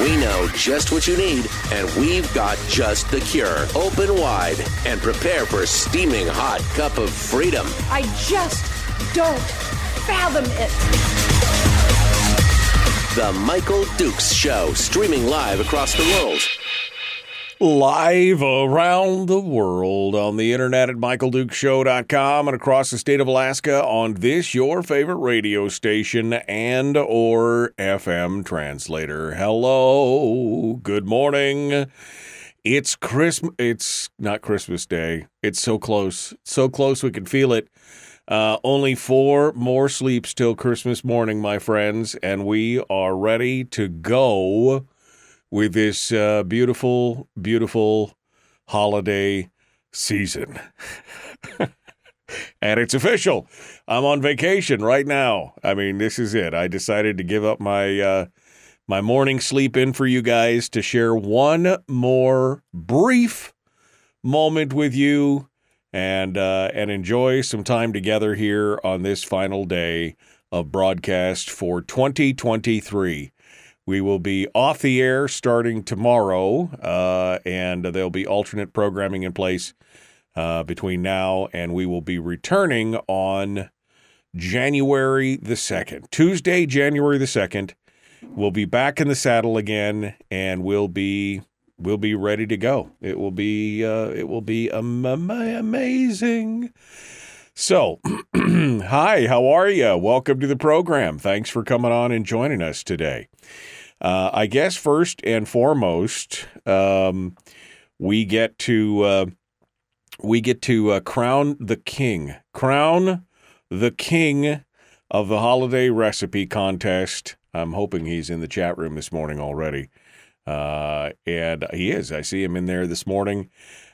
We know just what you need, and we've got just the cure. Open wide and prepare for a steaming hot cup of freedom. I just don't fathom it. The Michael Dukes Show, streaming live across the world. Live around the world on the internet at michaeldukeshow.com and across the state of Alaska on this your favorite radio station and or FM translator. Hello. Good morning. It's Christmas it's not Christmas Day. It's so close. So close we can feel it. Uh, only four more sleeps till Christmas morning, my friends, and we are ready to go with this uh, beautiful, beautiful holiday season. and it's official. I'm on vacation right now. I mean, this is it. I decided to give up my uh, my morning sleep in for you guys to share one more brief moment with you and uh, and enjoy some time together here on this final day of broadcast for 2023. We will be off the air starting tomorrow, uh, and there'll be alternate programming in place uh, between now and we will be returning on January the 2nd. Tuesday, January the 2nd. We'll be back in the saddle again, and we'll be we'll be ready to go. It will be uh, it will be am- am- amazing. So, hi, how are you? Welcome to the program. Thanks for coming on and joining us today. Uh, I guess first and foremost, um, we get to uh, we get to uh, crown the king, crown the king of the holiday recipe contest. I'm hoping he's in the chat room this morning already. Uh, and he is. I see him in there this morning.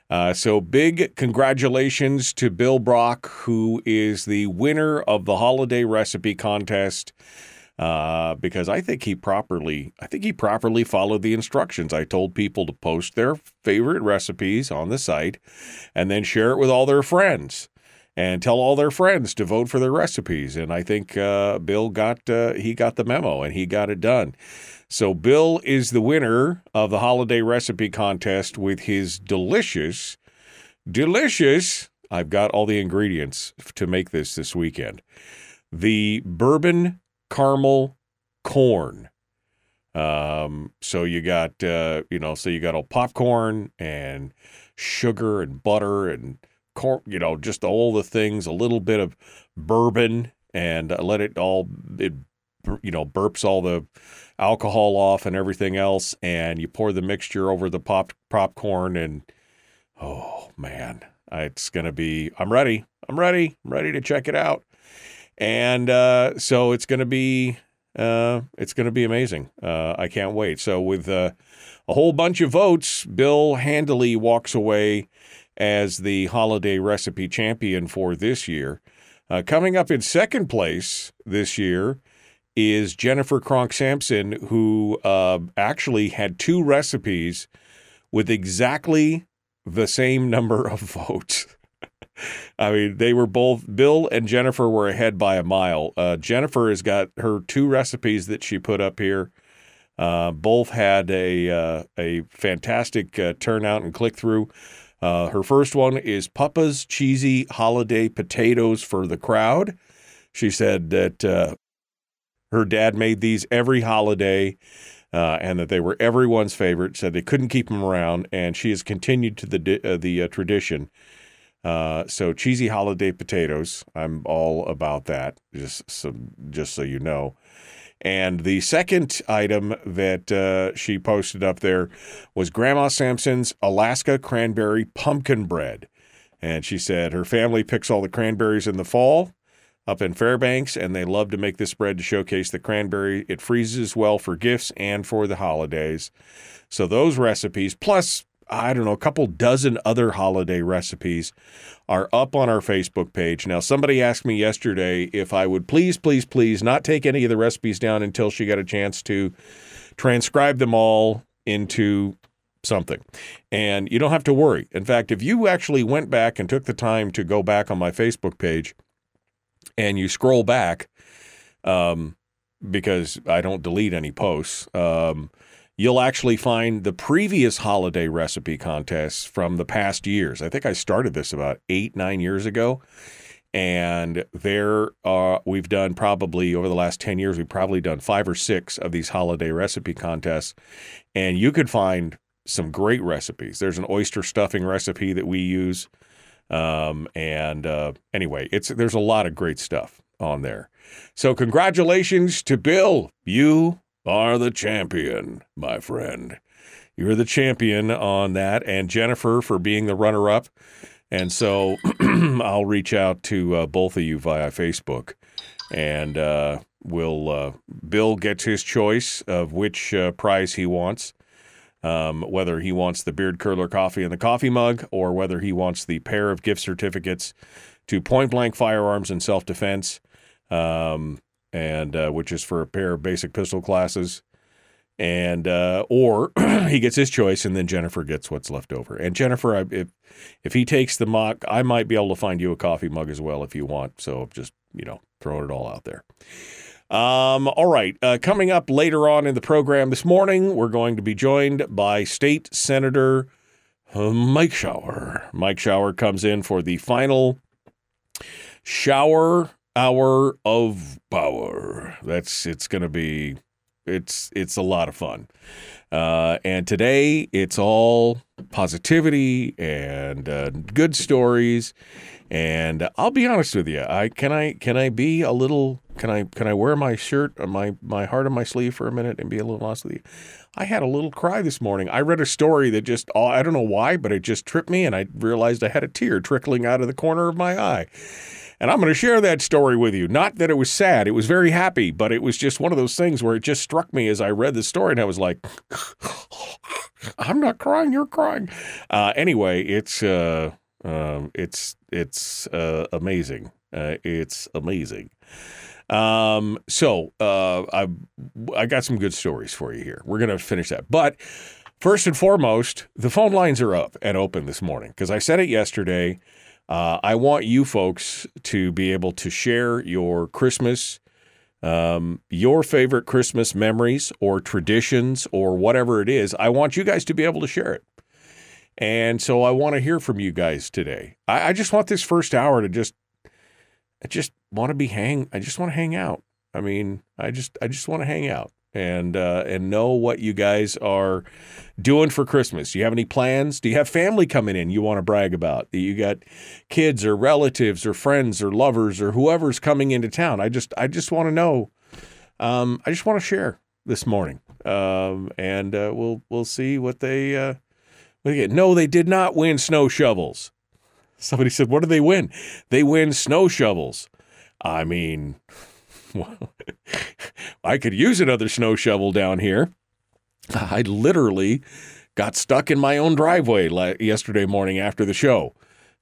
Uh, so big congratulations to Bill Brock, who is the winner of the holiday recipe contest. Uh, because I think he properly, I think he properly followed the instructions. I told people to post their favorite recipes on the site, and then share it with all their friends and tell all their friends to vote for their recipes. And I think uh, Bill got uh, he got the memo and he got it done. So Bill is the winner of the holiday recipe contest with his delicious, delicious. I've got all the ingredients to make this this weekend. The bourbon caramel corn. Um, so you got uh, you know, so you got all popcorn and sugar and butter and corn, you know, just all the things, a little bit of bourbon and uh, let it all it you know, burps all the alcohol off and everything else and you pour the mixture over the pop popcorn and oh man, it's going to be I'm ready. I'm ready. I'm ready to check it out. And uh, so it's going to be uh, it's going to be amazing. Uh, I can't wait. So with uh, a whole bunch of votes, Bill handily walks away as the holiday recipe champion for this year. Uh, coming up in second place this year is Jennifer Kronk Sampson, who uh, actually had two recipes with exactly the same number of votes. I mean, they were both Bill and Jennifer were ahead by a mile. Uh, Jennifer has got her two recipes that she put up here. Uh, both had a uh, a fantastic uh, turnout and click through. Uh, her first one is Papa's cheesy holiday potatoes for the crowd. She said that uh, her dad made these every holiday. Uh, and that they were everyone's favorite. Said they couldn't keep them around, and she has continued to the uh, the uh, tradition. Uh, so cheesy holiday potatoes, I'm all about that. Just so, just so you know. And the second item that uh, she posted up there was Grandma Sampson's Alaska cranberry pumpkin bread. And she said her family picks all the cranberries in the fall up in Fairbanks, and they love to make this bread to showcase the cranberry. It freezes well for gifts and for the holidays. So those recipes, plus I don't know, a couple dozen other holiday recipes are up on our Facebook page. Now, somebody asked me yesterday if I would please, please, please not take any of the recipes down until she got a chance to transcribe them all into something. And you don't have to worry. In fact, if you actually went back and took the time to go back on my Facebook page and you scroll back, um, because I don't delete any posts, um, you'll actually find the previous holiday recipe contests from the past years. I think I started this about eight, nine years ago. And there, uh, we've done probably over the last 10 years, we've probably done five or six of these holiday recipe contests. And you could find some great recipes. There's an oyster stuffing recipe that we use. Um, and uh, anyway, it's there's a lot of great stuff on there. So congratulations to Bill. You are the champion, my friend. You're the champion on that, and Jennifer for being the runner up. And so I'll reach out to uh, both of you via Facebook, and uh, we'll. Uh, Bill gets his choice of which uh, prize he wants, um, whether he wants the beard curler coffee in the coffee mug, or whether he wants the pair of gift certificates to Point Blank Firearms and Self Defense. Um, and uh, which is for a pair of basic pistol classes, and uh, or he gets his choice, and then Jennifer gets what's left over. And Jennifer, I, if if he takes the mock, I might be able to find you a coffee mug as well if you want. So just you know, throwing it all out there. Um, all right. Uh, coming up later on in the program this morning, we're going to be joined by State Senator uh, Mike Shower. Mike Shower comes in for the final shower hour of power. That's it's going to be it's it's a lot of fun. Uh, and today it's all positivity and uh, good stories. And I'll be honest with you, I can I can I be a little can I can I wear my shirt my my heart on my sleeve for a minute and be a little honest with you? I had a little cry this morning. I read a story that just oh, I don't know why, but it just tripped me, and I realized I had a tear trickling out of the corner of my eye. And I'm going to share that story with you. Not that it was sad, it was very happy, but it was just one of those things where it just struck me as I read the story, and I was like, I'm not crying, you're crying. Uh, anyway, it's. Uh, um, it's it's uh, amazing. Uh, it's amazing. Um, so uh, I I got some good stories for you here. We're gonna finish that, but first and foremost, the phone lines are up and open this morning because I said it yesterday. Uh, I want you folks to be able to share your Christmas, um, your favorite Christmas memories or traditions or whatever it is. I want you guys to be able to share it. And so I want to hear from you guys today. I, I just want this first hour to just, I just want to be hang. I just want to hang out. I mean, I just, I just want to hang out and uh, and know what you guys are doing for Christmas. Do you have any plans? Do you have family coming in you want to brag about? Do you got kids or relatives or friends or lovers or whoever's coming into town? I just I just want to know. Um, I just want to share this morning, um, and uh, we'll we'll see what they uh, what they get. No, they did not win snow shovels. Somebody said, "What do they win?" They win snow shovels. I mean. Well, I could use another snow shovel down here. I literally got stuck in my own driveway yesterday morning after the show.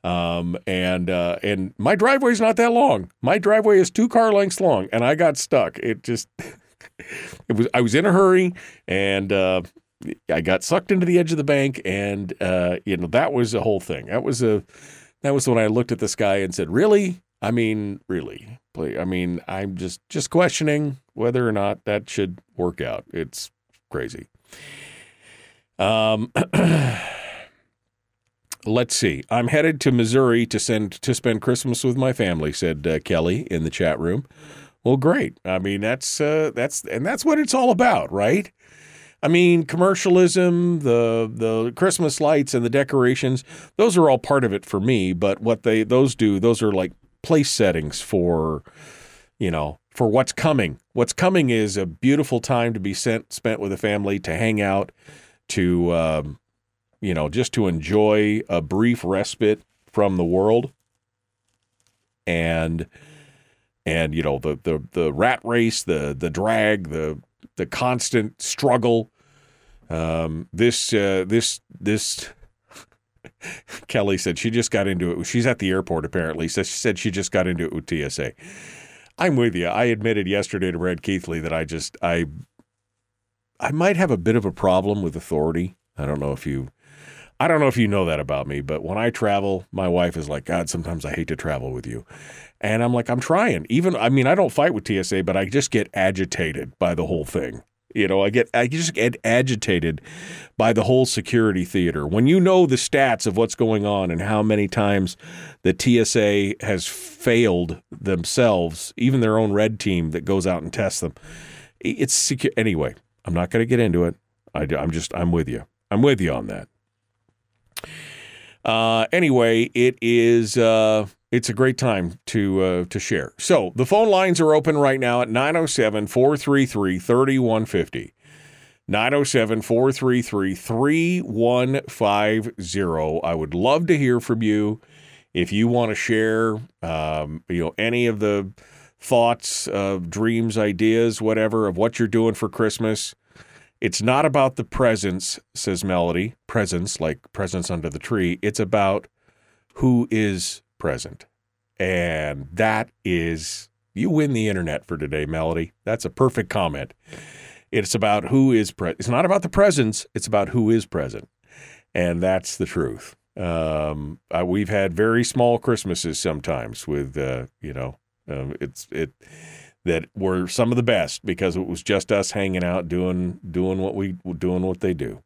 Um, and uh, and my driveway is not that long. My driveway is two car lengths long, and I got stuck. It just it was I was in a hurry, and uh, I got sucked into the edge of the bank, and uh, you know that was the whole thing. That was a that was when I looked at this guy and said, "Really? I mean, really? I mean, I'm just just questioning whether or not that should work out. It's crazy. Um, let's see. I'm headed to Missouri to send to spend Christmas with my family," said uh, Kelly in the chat room. Well, great. I mean, that's uh, that's and that's what it's all about, right? I mean, commercialism, the the Christmas lights and the decorations, those are all part of it for me, but what they those do, those are like place settings for you know for what's coming. What's coming is a beautiful time to be sent, spent with a family to hang out to um, you know just to enjoy a brief respite from the world. And and you know the the the rat race the the drag the the constant struggle um, this uh, this this Kelly said she just got into it. She's at the airport apparently. So she said she just got into it with TSA. I'm with you. I admitted yesterday to Brad Keithley that I just I I might have a bit of a problem with authority. I don't know if you I don't know if you know that about me, but when I travel, my wife is like, God, sometimes I hate to travel with you. And I'm like, I'm trying. Even I mean, I don't fight with TSA, but I just get agitated by the whole thing. You know, I get I just get agitated by the whole security theater. When you know the stats of what's going on and how many times the TSA has failed themselves, even their own red team that goes out and tests them. It's secure anyway. I'm not going to get into it. I, I'm just I'm with you. I'm with you on that. Uh, anyway, it is uh, it's a great time to uh, to share. So the phone lines are open right now at 907 433 3150. 907 433 3150. I would love to hear from you if you want to share um, you know any of the thoughts, uh, dreams, ideas, whatever of what you're doing for Christmas. It's not about the presents, says Melody, presents like presents under the tree. It's about who is present. And that is, you win the internet for today, Melody. That's a perfect comment. It's about who is present. It's not about the presents, it's about who is present. And that's the truth. Um, uh, we've had very small Christmases sometimes with, uh, you know, um, it's, it, that were some of the best because it was just us hanging out doing doing what we doing what they do.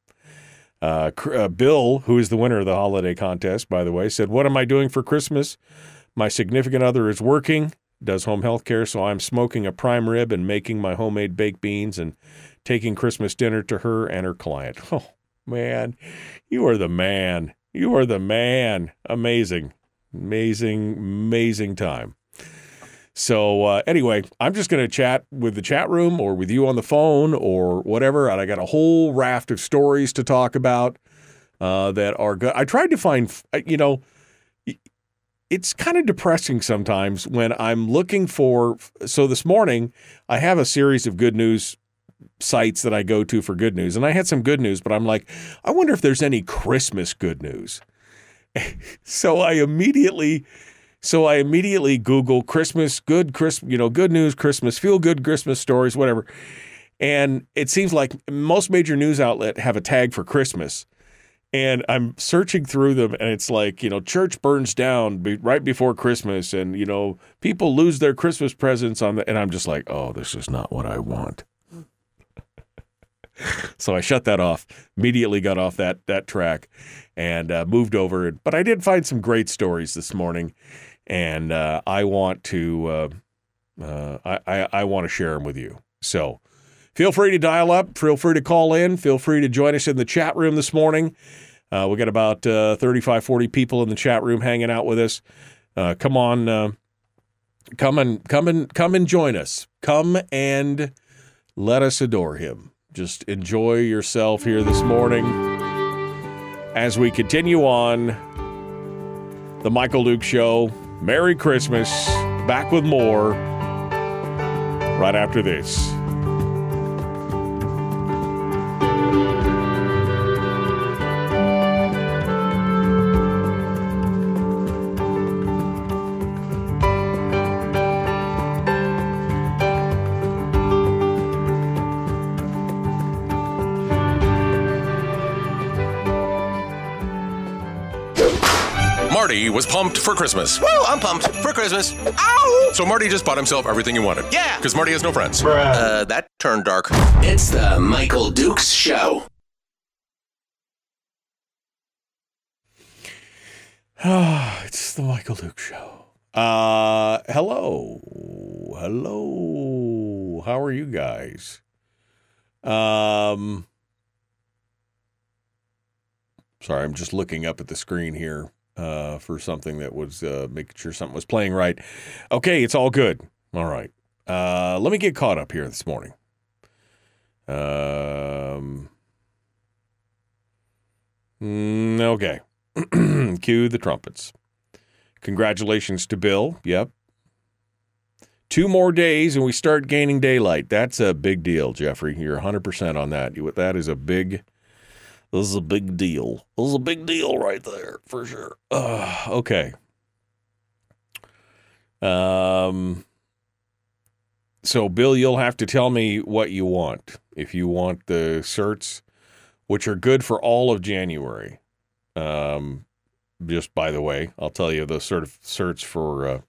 Uh, uh, Bill, who is the winner of the holiday contest, by the way, said, "What am I doing for Christmas? My significant other is working, does home health care, so I'm smoking a prime rib and making my homemade baked beans and taking Christmas dinner to her and her client." Oh man, you are the man. You are the man. Amazing, amazing, amazing time. So uh, anyway, I'm just going to chat with the chat room or with you on the phone or whatever, and I got a whole raft of stories to talk about uh, that are good. I tried to find, you know, it's kind of depressing sometimes when I'm looking for. So this morning, I have a series of good news sites that I go to for good news, and I had some good news, but I'm like, I wonder if there's any Christmas good news. so I immediately so I immediately Google Christmas, good Christmas, you know, good news, Christmas, feel good Christmas stories, whatever. And it seems like most major news outlet have a tag for Christmas. And I'm searching through them, and it's like, you know, church burns down be, right before Christmas, and, you know, people lose their Christmas presents on the, and I'm just like, oh, this is not what I want. so I shut that off, immediately got off that, that track and uh, moved over. But I did find some great stories this morning and uh, I want to uh, uh, I, I, I want to share them with you. So feel free to dial up. Feel free to call in. Feel free to join us in the chat room this morning. Uh, we got about uh, 35, 40 people in the chat room hanging out with us. Uh, come on, uh, come and come and come and join us. Come and let us adore Him. Just enjoy yourself here this morning as we continue on the Michael Duke Show. Merry Christmas. Back with more right after this. Was pumped for Christmas. Woo, I'm pumped for Christmas. Ow! So Marty just bought himself everything he wanted. Yeah. Because Marty has no friends. Uh, that turned dark. It's the Michael Dukes Show. Ah, it's the Michael Duke Show. Uh, hello, hello. How are you guys? Um, sorry, I'm just looking up at the screen here uh, for something that was uh, making sure something was playing right. Okay, it's all good. All right. Uh, let me get caught up here this morning. Um, mm, okay. Cue the trumpets. Congratulations to Bill. Yep. Two more days and we start gaining daylight. That's a big deal, Jeffrey. You're 100% on that. That is a big This is a big deal. This is a big deal right there for sure. Uh, okay. Um. So, Bill, you'll have to tell me what you want. If you want the certs, which are good for all of January. Um, just by the way, I'll tell you the sort of certs for uh,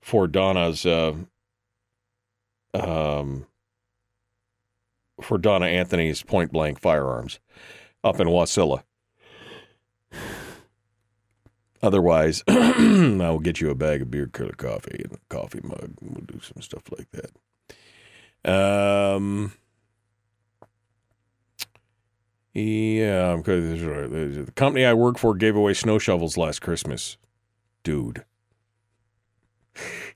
for Donna's uh, um, for Donna Anthony's point blank firearms up in Wasilla. Otherwise, I will get you a bag of beer, killer coffee, and a coffee mug. We'll do some stuff like that. Um, yeah. The company I work for gave away snow shovels last Christmas. Dude,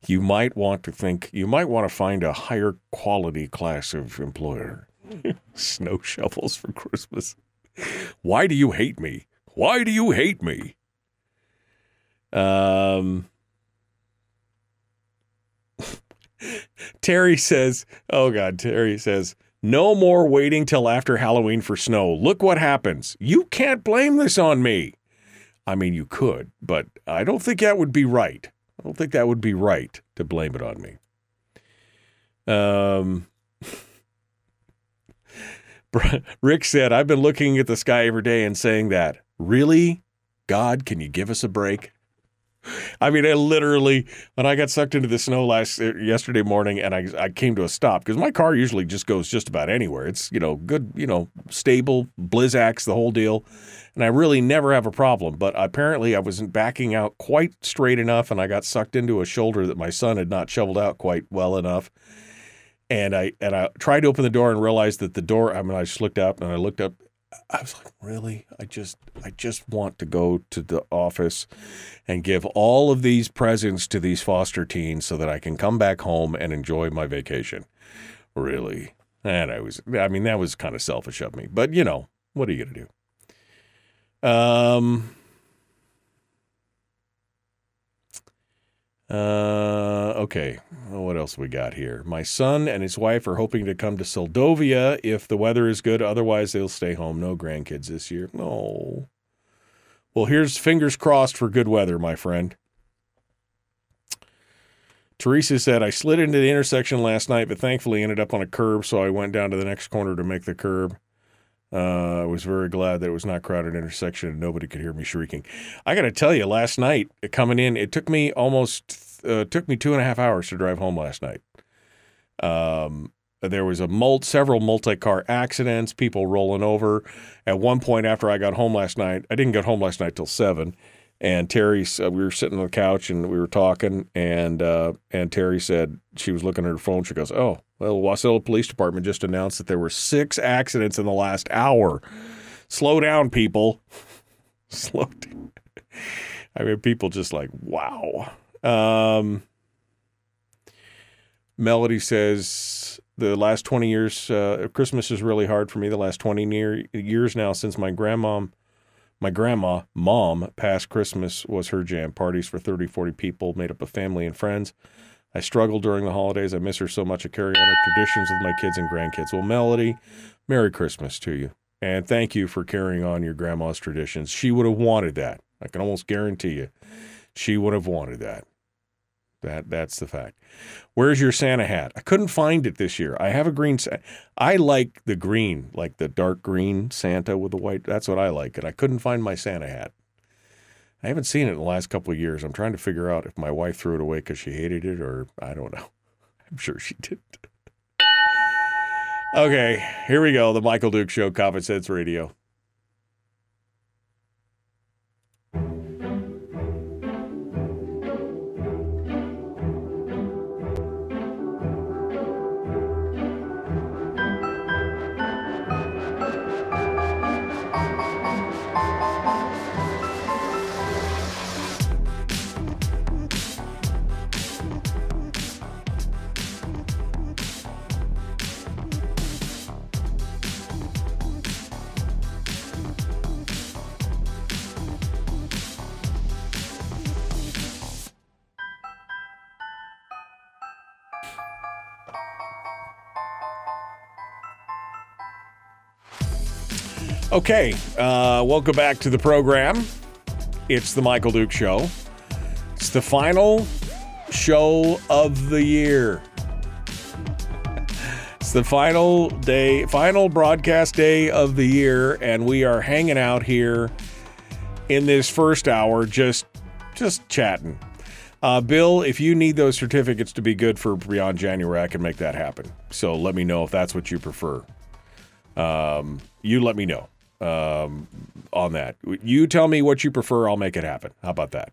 you might want to think, you might want to find a higher quality class of employer. snow shovels for Christmas. Why do you hate me? Why do you hate me? Um, Terry says, "Oh God." Terry says, "No more waiting till after Halloween for snow. Look what happens. You can't blame this on me. I mean, you could, but I don't think that would be right. I don't think that would be right to blame it on me." Um. Rick said, I've been looking at the sky every day and saying that. Really? God, can you give us a break? I mean, I literally, when I got sucked into the snow last uh, yesterday morning, and I, I came to a stop because my car usually just goes just about anywhere. It's you know good, you know stable, Blizzaks, the whole deal, and I really never have a problem. But apparently, I wasn't backing out quite straight enough, and I got sucked into a shoulder that my son had not shoveled out quite well enough. And I and I tried to open the door and realized that the door. I mean, I just looked up and I looked up I was like, really? I just I just want to go to the office and give all of these presents to these foster teens so that I can come back home and enjoy my vacation. Really? And I was I mean, that was kind of selfish of me. But you know, what are you gonna do? Um Uh, okay. Well, what else we got here? My son and his wife are hoping to come to Seldovia if the weather is good. Otherwise, they'll stay home. No grandkids this year. No. Well, here's fingers crossed for good weather, my friend. Teresa said, I slid into the intersection last night, but thankfully ended up on a curb, so I went down to the next corner to make the curb. Uh, I was very glad that it was not crowded intersection and nobody could hear me shrieking. I got to tell you, last night coming in, it took me almost uh, took me two and a half hours to drive home last night. Um, there was a mul- several multi-car accidents, people rolling over. At one point, after I got home last night, I didn't get home last night till seven. And Terry, uh, we were sitting on the couch and we were talking, and uh, and Terry said she was looking at her phone. She goes, "Oh, well, Wasilla Police Department just announced that there were six accidents in the last hour. Slow down, people. Slow down. I mean, people just like, wow. Um, Melody says the last 20 years, uh, Christmas is really hard for me. The last 20 near, years now since my grandma, my grandma, mom, past Christmas was her jam. Parties for 30, 40 people made up of family and friends. I struggle during the holidays. I miss her so much. I carry on her traditions with my kids and grandkids. Well, Melody, Merry Christmas to you. And thank you for carrying on your grandma's traditions. She would have wanted that. I can almost guarantee you. She would have wanted that. That that's the fact. Where's your Santa hat? I couldn't find it this year. I have a green. I like the green, like the dark green Santa with the white. That's what I like, and I couldn't find my Santa hat. I haven't seen it in the last couple of years. I'm trying to figure out if my wife threw it away because she hated it, or I don't know. I'm sure she did. okay, here we go. The Michael Duke Show, Common Sense Radio. Okay, uh, welcome back to the program. It's the Michael Duke Show. It's the final show of the year. It's the final day, final broadcast day of the year, and we are hanging out here in this first hour, just just chatting. Uh, Bill, if you need those certificates to be good for beyond January, I can make that happen. So let me know if that's what you prefer. Um, you let me know um, on that. You tell me what you prefer, I'll make it happen. How about that?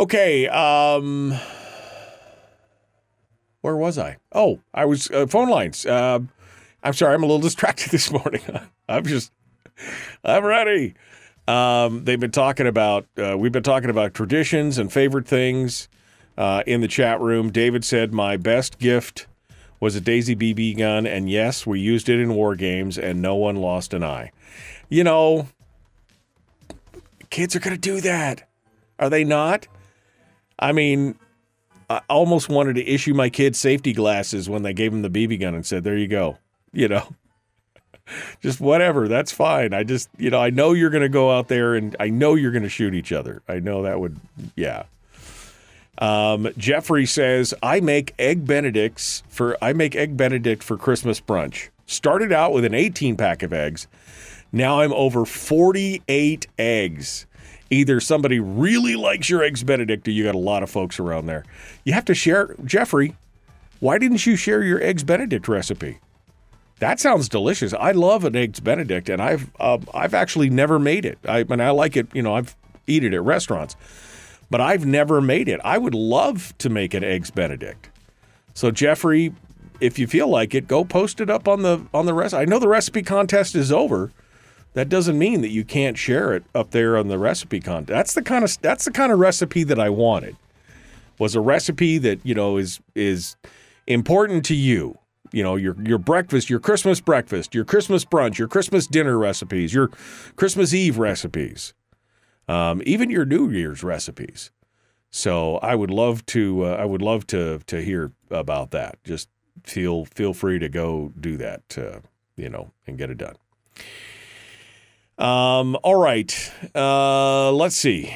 Okay. Um, where was I? Oh, I was uh, phone lines. Uh, I'm sorry, I'm a little distracted this morning. I'm just, I'm ready. Um, they've been talking about, uh, we've been talking about traditions and favorite things uh, in the chat room. David said, My best gift was a Daisy BB gun, and yes, we used it in war games, and no one lost an eye. You know, kids are going to do that. Are they not? I mean, I almost wanted to issue my kids safety glasses when they gave them the BB gun and said, There you go. You know, just whatever. That's fine. I just, you know, I know you're going to go out there and I know you're going to shoot each other. I know that would, yeah. Um, Jeffrey says, I make egg benedicts for, I make egg benedict for Christmas brunch. Started out with an 18 pack of eggs. Now I'm over 48 eggs. Either somebody really likes your eggs benedict or you got a lot of folks around there. You have to share, Jeffrey, why didn't you share your eggs benedict recipe? That sounds delicious. I love an eggs Benedict, and I've uh, I've actually never made it. I mean, I like it. You know, I've eaten it at restaurants, but I've never made it. I would love to make an eggs Benedict. So Jeffrey, if you feel like it, go post it up on the on the rest. I know the recipe contest is over. That doesn't mean that you can't share it up there on the recipe contest. That's the kind of that's the kind of recipe that I wanted. Was a recipe that you know is is important to you you know your your breakfast, your Christmas breakfast, your Christmas brunch, your Christmas dinner recipes, your Christmas Eve recipes, um, even your New Year's recipes. So I would love to uh, I would love to to hear about that. Just feel feel free to go do that, uh, you know, and get it done. Um, all right, uh, let's see.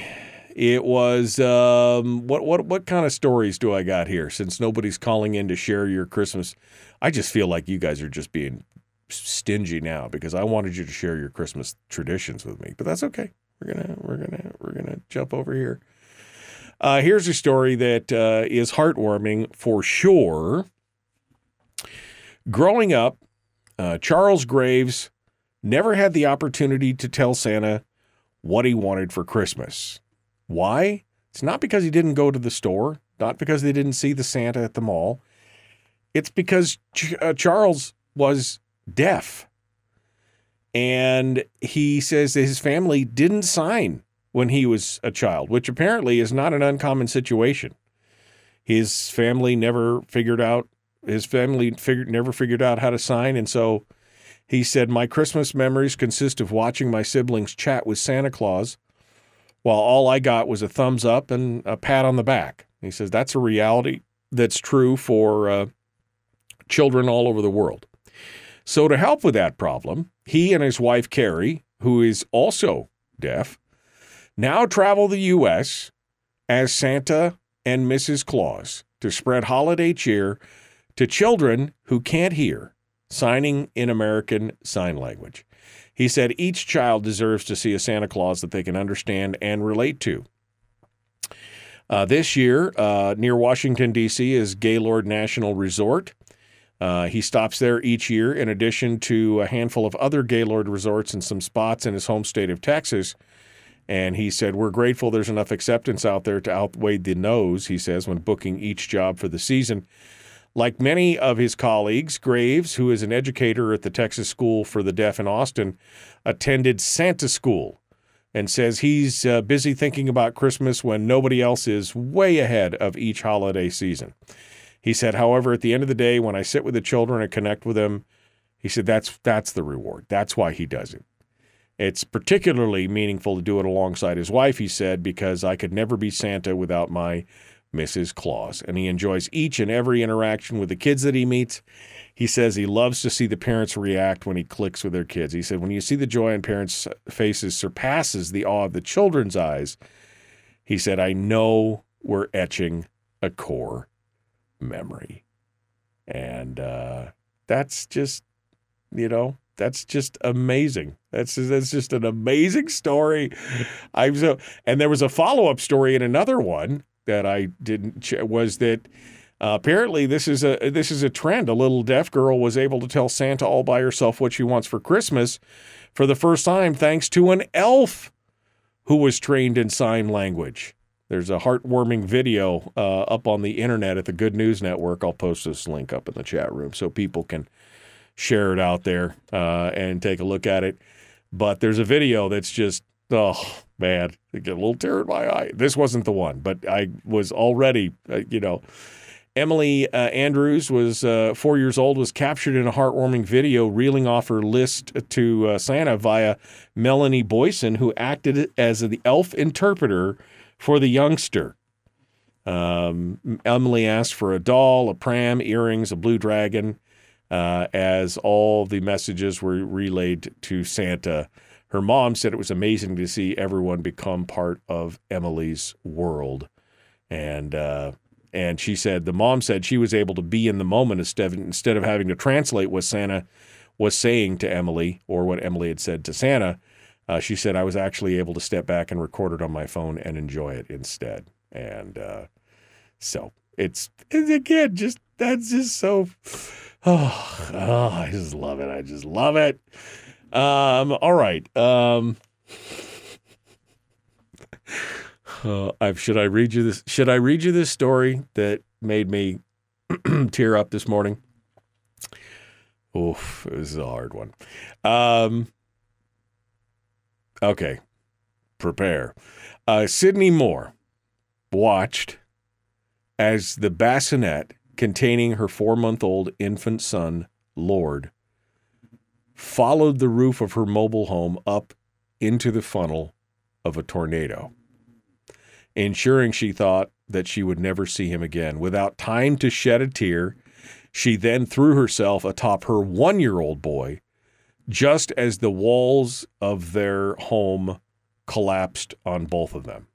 It was um, what what what kind of stories do I got here? Since nobody's calling in to share your Christmas, I just feel like you guys are just being stingy now because I wanted you to share your Christmas traditions with me, but that's okay. We're gonna we're gonna we're gonna jump over here. Uh, here's a story that uh, is heartwarming for sure. Growing up, uh, Charles Graves never had the opportunity to tell Santa what he wanted for Christmas. Why? It's not because he didn't go to the store, not because they didn't see the Santa at the mall. It's because Ch- uh, Charles was deaf. And he says that his family didn't sign when he was a child, which apparently is not an uncommon situation. His family never figured out his family figured never figured out how to sign and so he said my Christmas memories consist of watching my siblings chat with Santa Claus while all I got was a thumbs up and a pat on the back. He says that's a reality that's true for uh, children all over the world. So, to help with that problem, he and his wife Carrie, who is also deaf, now travel the U.S. as Santa and Mrs. Claus to spread holiday cheer to children who can't hear, signing in American Sign Language. He said each child deserves to see a Santa Claus that they can understand and relate to. Uh, this year, uh, near Washington, D.C., is Gaylord National Resort. Uh, he stops there each year, in addition to a handful of other Gaylord resorts and some spots in his home state of Texas. And he said, We're grateful there's enough acceptance out there to outweigh the no's, he says, when booking each job for the season. Like many of his colleagues, Graves, who is an educator at the Texas School for the Deaf in Austin, attended Santa School and says he's uh, busy thinking about Christmas when nobody else is way ahead of each holiday season. He said, however, at the end of the day, when I sit with the children and connect with them, he said that's that's the reward. That's why he does it. It's particularly meaningful to do it alongside his wife, he said, because I could never be Santa without my Mrs. Claus. And he enjoys each and every interaction with the kids that he meets. He says he loves to see the parents react when he clicks with their kids. He said, when you see the joy on parents' faces surpasses the awe of the children's eyes, he said, I know we're etching a core memory. And uh, that's just, you know, that's just amazing. That's that's just an amazing story. I'm so, and there was a follow up story in another one that I didn't ch- was that uh, apparently this is a this is a trend. A little deaf girl was able to tell Santa all by herself what she wants for Christmas for the first time, thanks to an elf who was trained in sign language. There's a heartwarming video uh, up on the internet at the Good News Network. I'll post this link up in the chat room so people can share it out there uh, and take a look at it. But there's a video that's just, oh man, I get a little tear in my eye. This wasn't the one, but I was already, uh, you know. Emily uh, Andrews was uh, four years old, was captured in a heartwarming video reeling off her list to uh, Santa via Melanie Boyson, who acted as the elf interpreter for the youngster. Um, Emily asked for a doll, a pram, earrings, a blue dragon, uh, as all the messages were relayed to Santa. Her mom said it was amazing to see everyone become part of Emily's world. And uh, and she said the mom said she was able to be in the moment instead of, instead of having to translate what Santa was saying to Emily or what Emily had said to Santa. Uh, she said I was actually able to step back and record it on my phone and enjoy it instead. And uh, so it's, it's again just that's just so. Oh, oh, I just love it. I just love it. Um, all right. Um, uh, I, should I read you this? Should I read you this story that made me tear up this morning? Oof, this is a hard one. Um, okay, prepare. Uh, Sydney Moore watched as the bassinet containing her four month old infant son, Lord, followed the roof of her mobile home up into the funnel of a tornado ensuring she thought that she would never see him again. Without time to shed a tear, she then threw herself atop her one year old boy just as the walls of their home collapsed on both of them.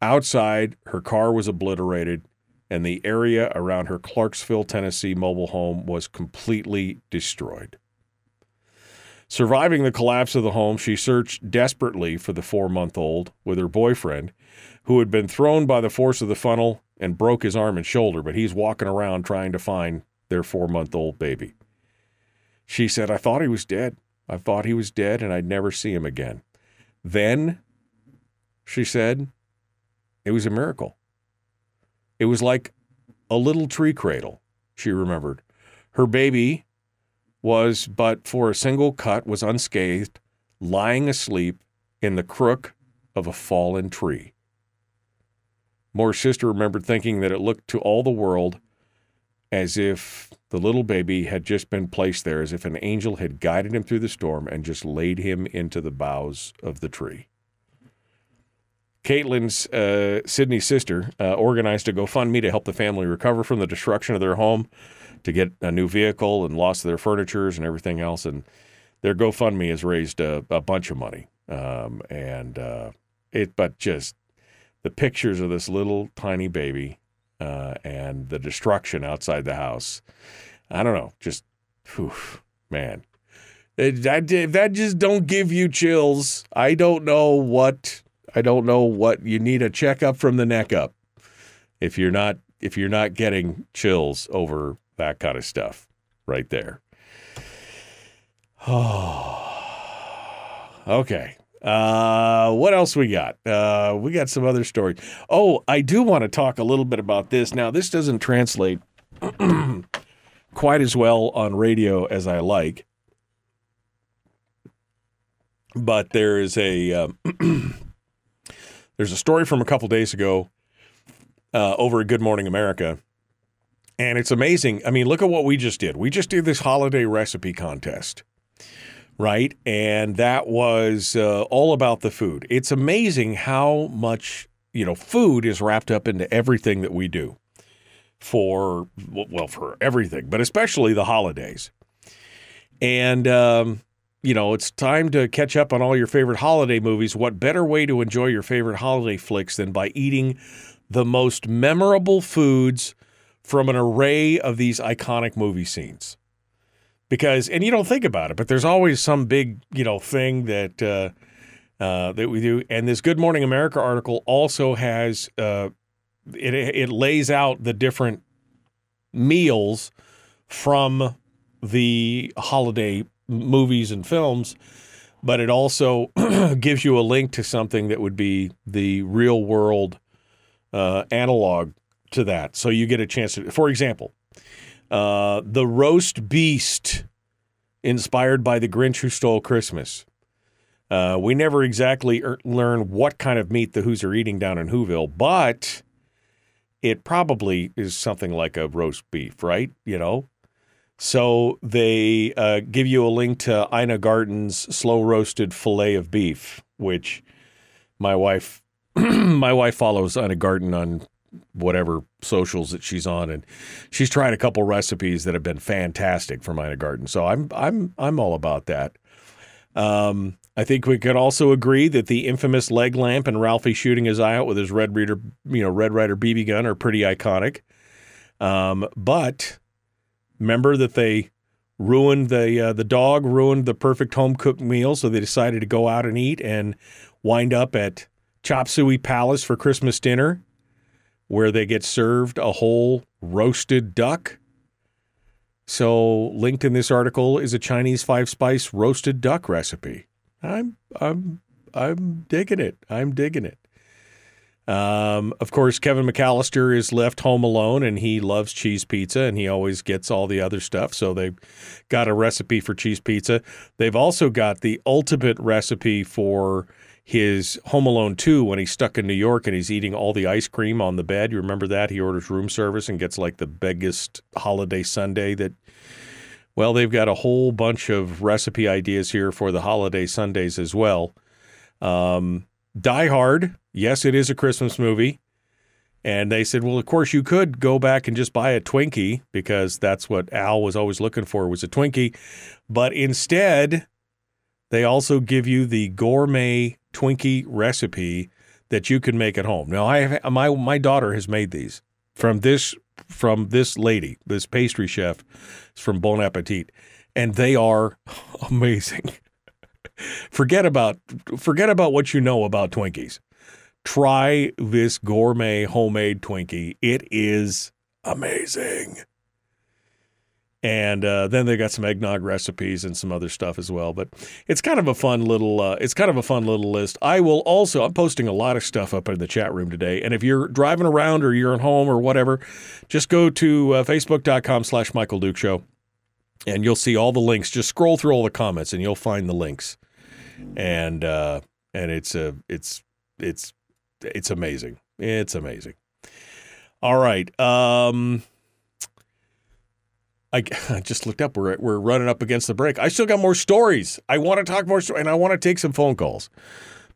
Outside, her car was obliterated, and the area around her Clarksville, Tennessee mobile home was completely destroyed. Surviving the collapse of the home, she searched desperately for the four month old with her boyfriend, who had been thrown by the force of the funnel and broke his arm and shoulder, but he's walking around trying to find their four month old baby. She said, I thought he was dead. I thought he was dead and I'd never see him again. Then, she said, it was a miracle. It was like a little tree cradle, she remembered. Her baby was but for a single cut was unscathed, lying asleep in the crook of a fallen tree. Moore's sister remembered thinking that it looked to all the world as if the little baby had just been placed there, as if an angel had guided him through the storm and just laid him into the boughs of the tree. Caitlin's uh, Sydney's sister uh, organized a GoFundMe to help the family recover from the destruction of their home, to get a new vehicle and loss of their furnitures and everything else. And their GoFundMe has raised a, a bunch of money. Um, and uh, it, but just the pictures of this little tiny baby uh, and the destruction outside the house. I don't know, just, whew, man, that that just don't give you chills. I don't know what I don't know what you need a checkup from the neck up if you're not if you're not getting chills over that kind of stuff right there. Oh, okay. Uh, what else we got? Uh, we got some other stories. Oh, I do want to talk a little bit about this. Now, this doesn't translate quite as well on radio as I like, but there is a um, there's a story from a couple days ago uh, over at Good Morning America, and it's amazing. I mean, look at what we just did. We just did this holiday recipe contest right? And that was uh, all about the food. It's amazing how much, you know, food is wrapped up into everything that we do. for well for everything, but especially the holidays. And um, you know, it's time to catch up on all your favorite holiday movies. What better way to enjoy your favorite holiday flicks than by eating the most memorable foods from an array of these iconic movie scenes? Because, and you don't think about it, but there's always some big, you know, thing that uh, uh, that we do. And this Good Morning America article also has uh, it it lays out the different meals from the holiday movies and films, but it also gives you a link to something that would be the real world uh, analog to that. So you get a chance to, for example, uh, the roast beast inspired by the Grinch Who Stole Christmas. Uh, we never exactly er- learn what kind of meat the Who's are eating down in Whoville, but it probably is something like a roast beef, right? You know, so they uh, give you a link to Ina Garten's slow roasted fillet of beef, which my wife my wife follows Ina Garten on whatever socials that she's on, and she's tried a couple recipes that have been fantastic for Ina Garten. So I'm I'm I'm all about that. Um, I think we could also agree that the infamous leg lamp and Ralphie shooting his eye out with his Red Reader, you know, Red Ryder BB gun are pretty iconic. Um, but Remember that they ruined the uh, the dog ruined the perfect home cooked meal, so they decided to go out and eat and wind up at Chop Suey Palace for Christmas dinner, where they get served a whole roasted duck. So, linked in this article is a Chinese five spice roasted duck recipe. I'm I'm I'm digging it. I'm digging it. Um, of course, Kevin McAllister is left home alone and he loves cheese pizza and he always gets all the other stuff. So they've got a recipe for cheese pizza. They've also got the ultimate recipe for his Home Alone 2 when he's stuck in New York and he's eating all the ice cream on the bed. You remember that? He orders room service and gets like the biggest holiday sundae that. Well, they've got a whole bunch of recipe ideas here for the holiday sundaes as well. Um, Die Hard, yes, it is a Christmas movie. And they said, well, of course, you could go back and just buy a Twinkie because that's what Al was always looking for was a Twinkie. But instead, they also give you the gourmet Twinkie recipe that you can make at home. Now, I have, my my daughter has made these from this from this lady, this pastry chef, from Bon Appetit, and they are amazing forget about forget about what you know about Twinkies. Try this gourmet homemade Twinkie. It is amazing. And uh, then they got some eggnog recipes and some other stuff as well. But it's kind of a fun little uh, it's kind of a fun little list. I will also I'm posting a lot of stuff up in the chat room today. And if you're driving around or you're at home or whatever, just go to uh, facebook.com slash Michael Duke Show and you'll see all the links. Just scroll through all the comments and you'll find the links and uh, and it's a it's it's it's amazing. It's amazing. All right. Um, I, I just looked up. We're we're running up against the break. I still got more stories. I want to talk more, stories and I want to take some phone calls,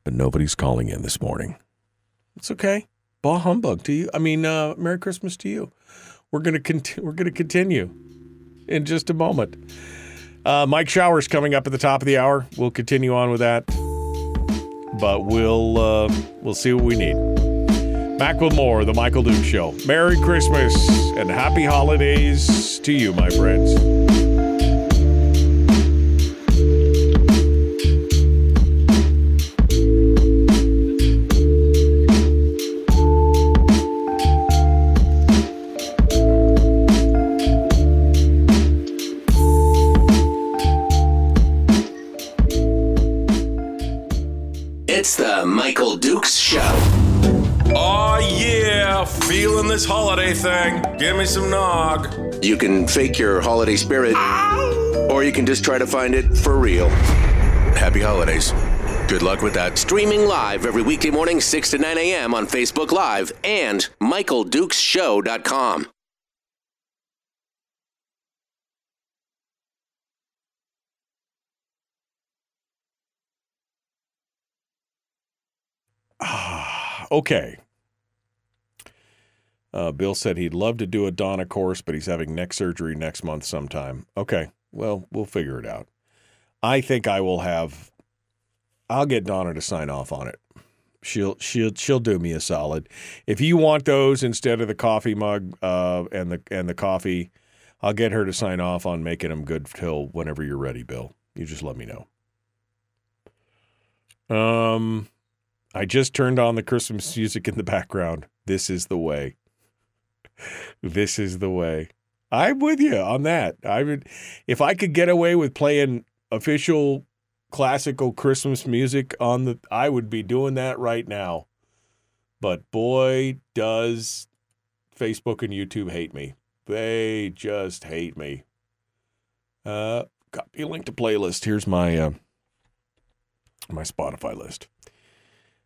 but nobody's calling in this morning. It's okay. Bah humbug to you. I mean, uh, Merry Christmas to you. We're gonna conti- we're gonna continue in just a moment. Uh, Mike Shower's coming up at the top of the hour. We'll continue on with that, but we'll uh, we'll see what we need. Back with more of the Michael Duke Show. Merry Christmas and happy holidays to you, my friends. It's the Michael Dukes Show. Oh, yeah. Feeling this holiday thing. Give me some nog. You can fake your holiday spirit, or you can just try to find it for real. Happy holidays. Good luck with that. Streaming live every weekday morning, 6 to 9 a.m. on Facebook Live and MichaelDukesShow.com. okay. Uh, Bill said he'd love to do a Donna course, but he's having neck surgery next month sometime. Okay, well, we'll figure it out. I think I will have. I'll get Donna to sign off on it. She'll she'll she'll do me a solid. If you want those instead of the coffee mug uh, and the and the coffee, I'll get her to sign off on making them good till whenever you're ready, Bill. You just let me know. Um, I just turned on the Christmas music in the background. This is the way. This is the way. I'm with you on that. I would, if I could get away with playing official classical Christmas music on the, I would be doing that right now. But boy, does Facebook and YouTube hate me. They just hate me. Uh, copy link to playlist. Here's my uh, my Spotify list.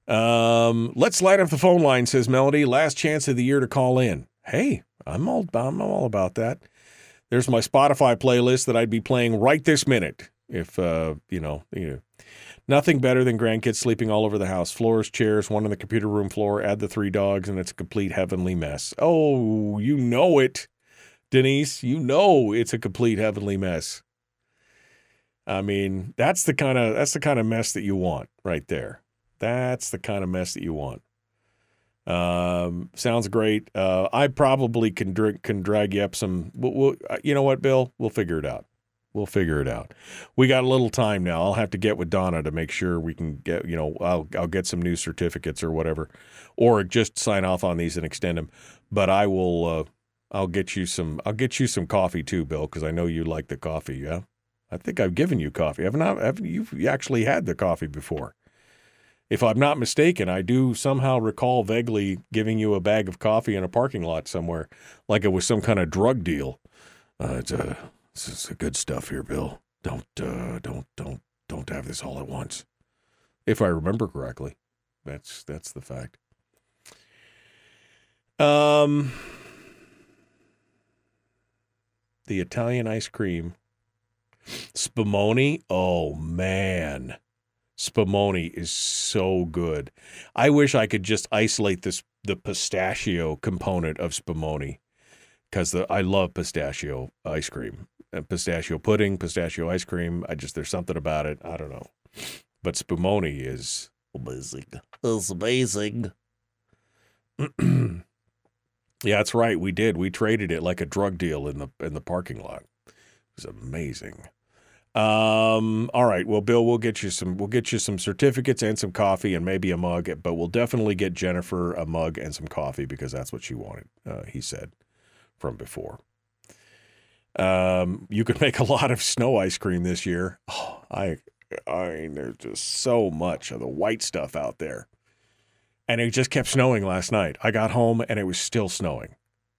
Um, let's light up the phone line, says Melody. Last chance of the year to call in. Hey, I'm all I'm all about that. There's my Spotify playlist that I'd be playing right this minute. If uh, you know, you know, nothing better than grandkids sleeping all over the house. Floors, chairs, one on the computer room floor. Add the three dogs, and it's a complete heavenly mess. Oh, you know it, Denise. You know it's a complete heavenly mess. I mean, that's the kind of that's the kind of mess that you want right there. That's the kind of mess that you want. Um, sounds great. Uh, I probably can drink, can drag you up some. We'll, we'll, uh, you know what, Bill? We'll figure it out. We'll figure it out. We got a little time now. I'll have to get with Donna to make sure we can get. You know, I'll I'll get some new certificates or whatever, or just sign off on these and extend them. But I will. Uh, I'll get you some. I'll get you some coffee too, Bill, because I know you like the coffee. Yeah, I think I've given you coffee. Haven't I? Haven't you actually had the coffee before? If I'm not mistaken, I do somehow recall vaguely giving you a bag of coffee in a parking lot somewhere, like it was some kind of drug deal. Uh, it's a, it's a good stuff here, Bill. Don't, uh, don't, don't, don't have this all at once. If I remember correctly, that's that's the fact. Um, the Italian ice cream, spumoni. Oh man. Spumoni is so good. I wish I could just isolate this the pistachio component of Spumoni because I love pistachio ice cream, and pistachio pudding, pistachio ice cream. I just there's something about it. I don't know, but Spumoni is amazing. It's amazing. yeah, that's right. We did. We traded it like a drug deal in the in the parking lot. It was amazing. Um, all right. Well, Bill, we'll get you some we'll get you some certificates and some coffee and maybe a mug, but we'll definitely get Jennifer a mug and some coffee because that's what she wanted, uh, he said from before. Um, you could make a lot of snow ice cream this year. Oh, I I mean, there's just so much of the white stuff out there. And it just kept snowing last night. I got home and it was still snowing.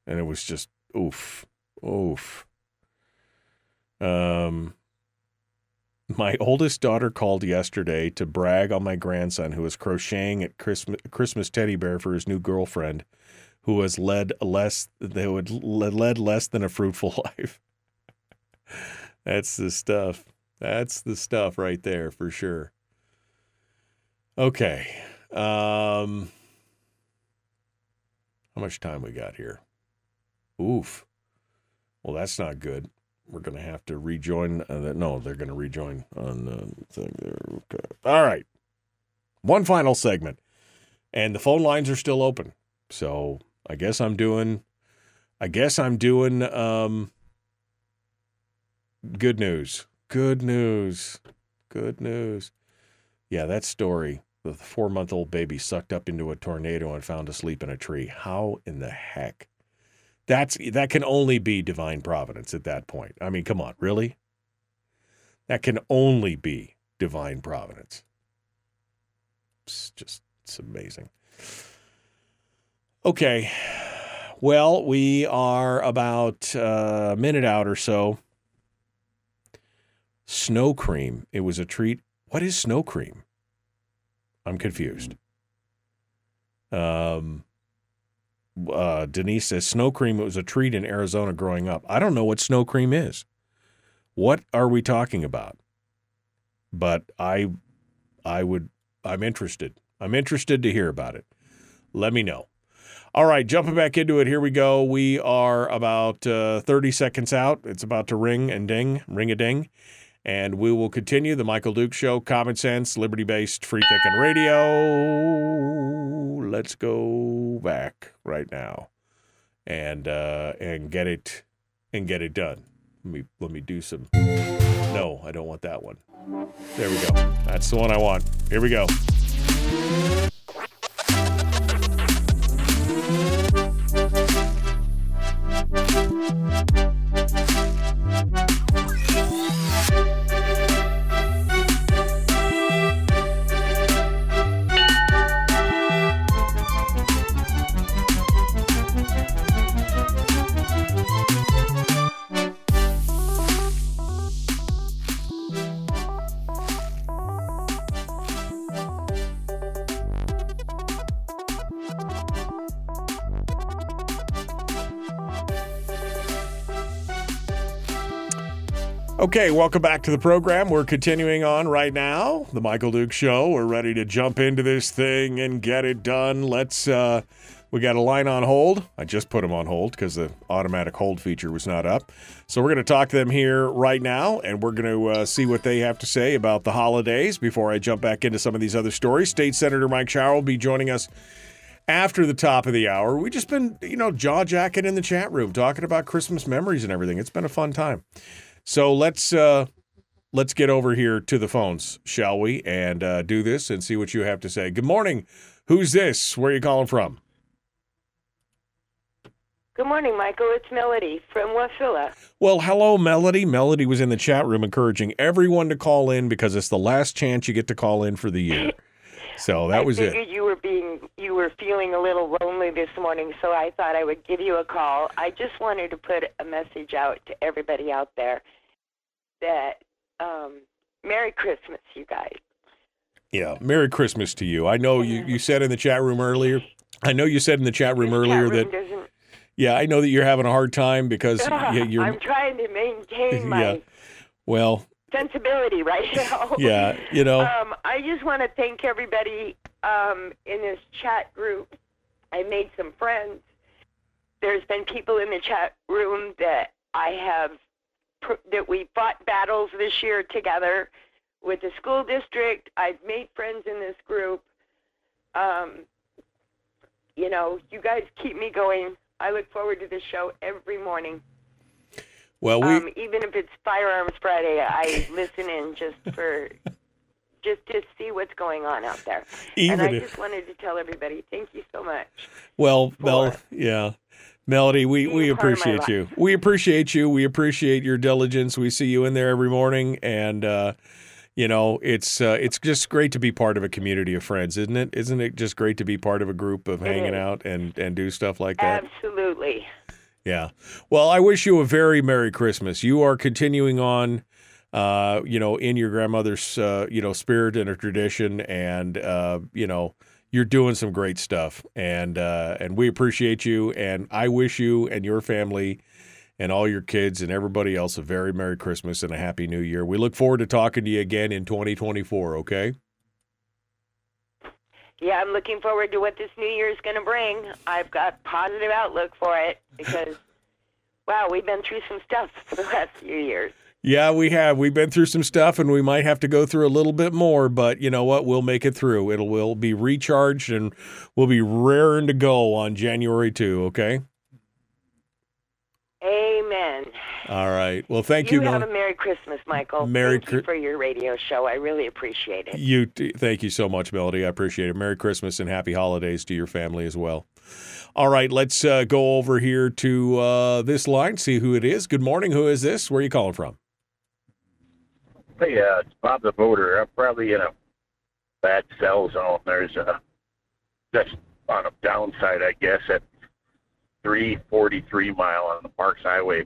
And it was just oof. Oof. Um my oldest daughter called yesterday to brag on my grandson who was crocheting at Christmas, Christmas teddy bear for his new girlfriend, who has led less they would led less than a fruitful life. That's the stuff. That's the stuff right there for sure. Okay. Um how much time we got here? Oof. Well, that's not good we're to have to rejoin. Uh, no, they're to rejoin on the thing there. Okay. All right. One final segment. And the phone lines are still open. So I guess I'm doing, I guess I'm doing um, good news. Good news. Good news. Yeah, that story. The four month old baby sucked up into a tornado and found asleep in a tree. How in the heck? That's that can only be divine providence at that point. I mean, come on, really? That can only be divine providence. It's just it's amazing. Okay. Well, we are about a minute out or so. Snow cream. It was a treat. What is snow cream? I'm confused. Um, uh, Denise says snow cream was a treat in Arizona growing up. I don't know what snow cream is. What are we talking about? But I, I would, I'm interested. I'm interested to hear about it. Let me know. All right, jumping back into it. Here we go. We are about uh, 30 seconds out. It's about to ring and ding, ring a ding. And we will continue the Michael Duke Show, common sense, liberty based, free thinking radio. Let's go back right now and uh, and get it and get it done. Let me let me do some. No, I don't want that one. There we go. That's the one I want. Here we go. Okay, welcome back to the program. We're continuing on right now, the Michael Duke Show. We're ready to jump into this thing and get it done. Let's. uh We got a line on hold. I just put them on hold because the automatic hold feature was not up. So we're going to talk to them here right now, and we're going to uh, see what they have to say about the holidays before I jump back into some of these other stories. State Senator Mike Shower will be joining us after the top of the hour. We just been, you know, jaw jacking in the chat room, talking about Christmas memories and everything. It's been a fun time. So let's uh, let's get over here to the phones, shall we, and uh, do this and see what you have to say. Good morning. Who's this? Where are you calling from? Good morning, Michael. It's Melody from Wasilla. Well, hello, Melody. Melody was in the chat room encouraging everyone to call in because it's the last chance you get to call in for the year. So that I was figured it. you were being you were feeling a little lonely this morning, so I thought I would give you a call. I just wanted to put a message out to everybody out there that um, Merry Christmas, you guys. Yeah. Merry Christmas to you. I know you, you said in the chat room earlier. I know you said in the chat room This earlier chat room that yeah, I know that you're having a hard time because you, you're I'm trying to maintain my Yeah. well, sensibility right now. yeah, you know. Um, I just want to thank everybody um, in this chat group. I made some friends. There's been people in the chat room that I have pr- that we fought battles this year together with the school district. I've made friends in this group. Um, you know, you guys keep me going. I look forward to this show every morning. Well, we Um, even if it's Firearms Friday, I listen in just for just to see what's going on out there. Even and I if- just wanted to tell everybody, thank you so much. Well, Mel, yeah. Melody, we, we being part of my appreciate you. We appreciate you. We appreciate your diligence. We see you in there every morning and uh you know, it's uh, it's just great to be part of a community of friends, isn't it? Isn't it just great to be part of a group of hanging out and and do stuff like that? Absolutely. Yeah. Well, I wish you a very Merry Christmas. You are continuing on, uh, you know, in your grandmother's, uh, you know, spirit and tradition, and uh, you know, you're doing some great stuff, and uh, and we appreciate you, and I wish you and your family. And all your kids and everybody else a very Merry Christmas and a Happy New Year. We look forward to talking to you again in 2024, okay? Yeah, I'm looking forward to what this new year is going to bring. I've got positive outlook for it because, wow, we've been through some stuff for the last few years. Yeah, we have. We've been through some stuff and we might have to go through a little bit more, but you know what? We'll make it through. It'll we'll be recharged and we'll be raring to go on January 2, okay? All right. Well, thank you you. have Mel- a Merry Christmas, Michael. Merry Thank you for your radio show. I really appreciate it. you t- thank you so much, Melody. I appreciate it. Merry Christmas and happy holidays to your family as well. All right, let's uh, go over here to uh, this line, see who it is. Good morning. Who is this? Where are you calling from? Hey, uh, it's Bob the voter. I'm probably in a bad cell zone. There's a just on a downside, I guess, at 343 mile on the Parks Highway.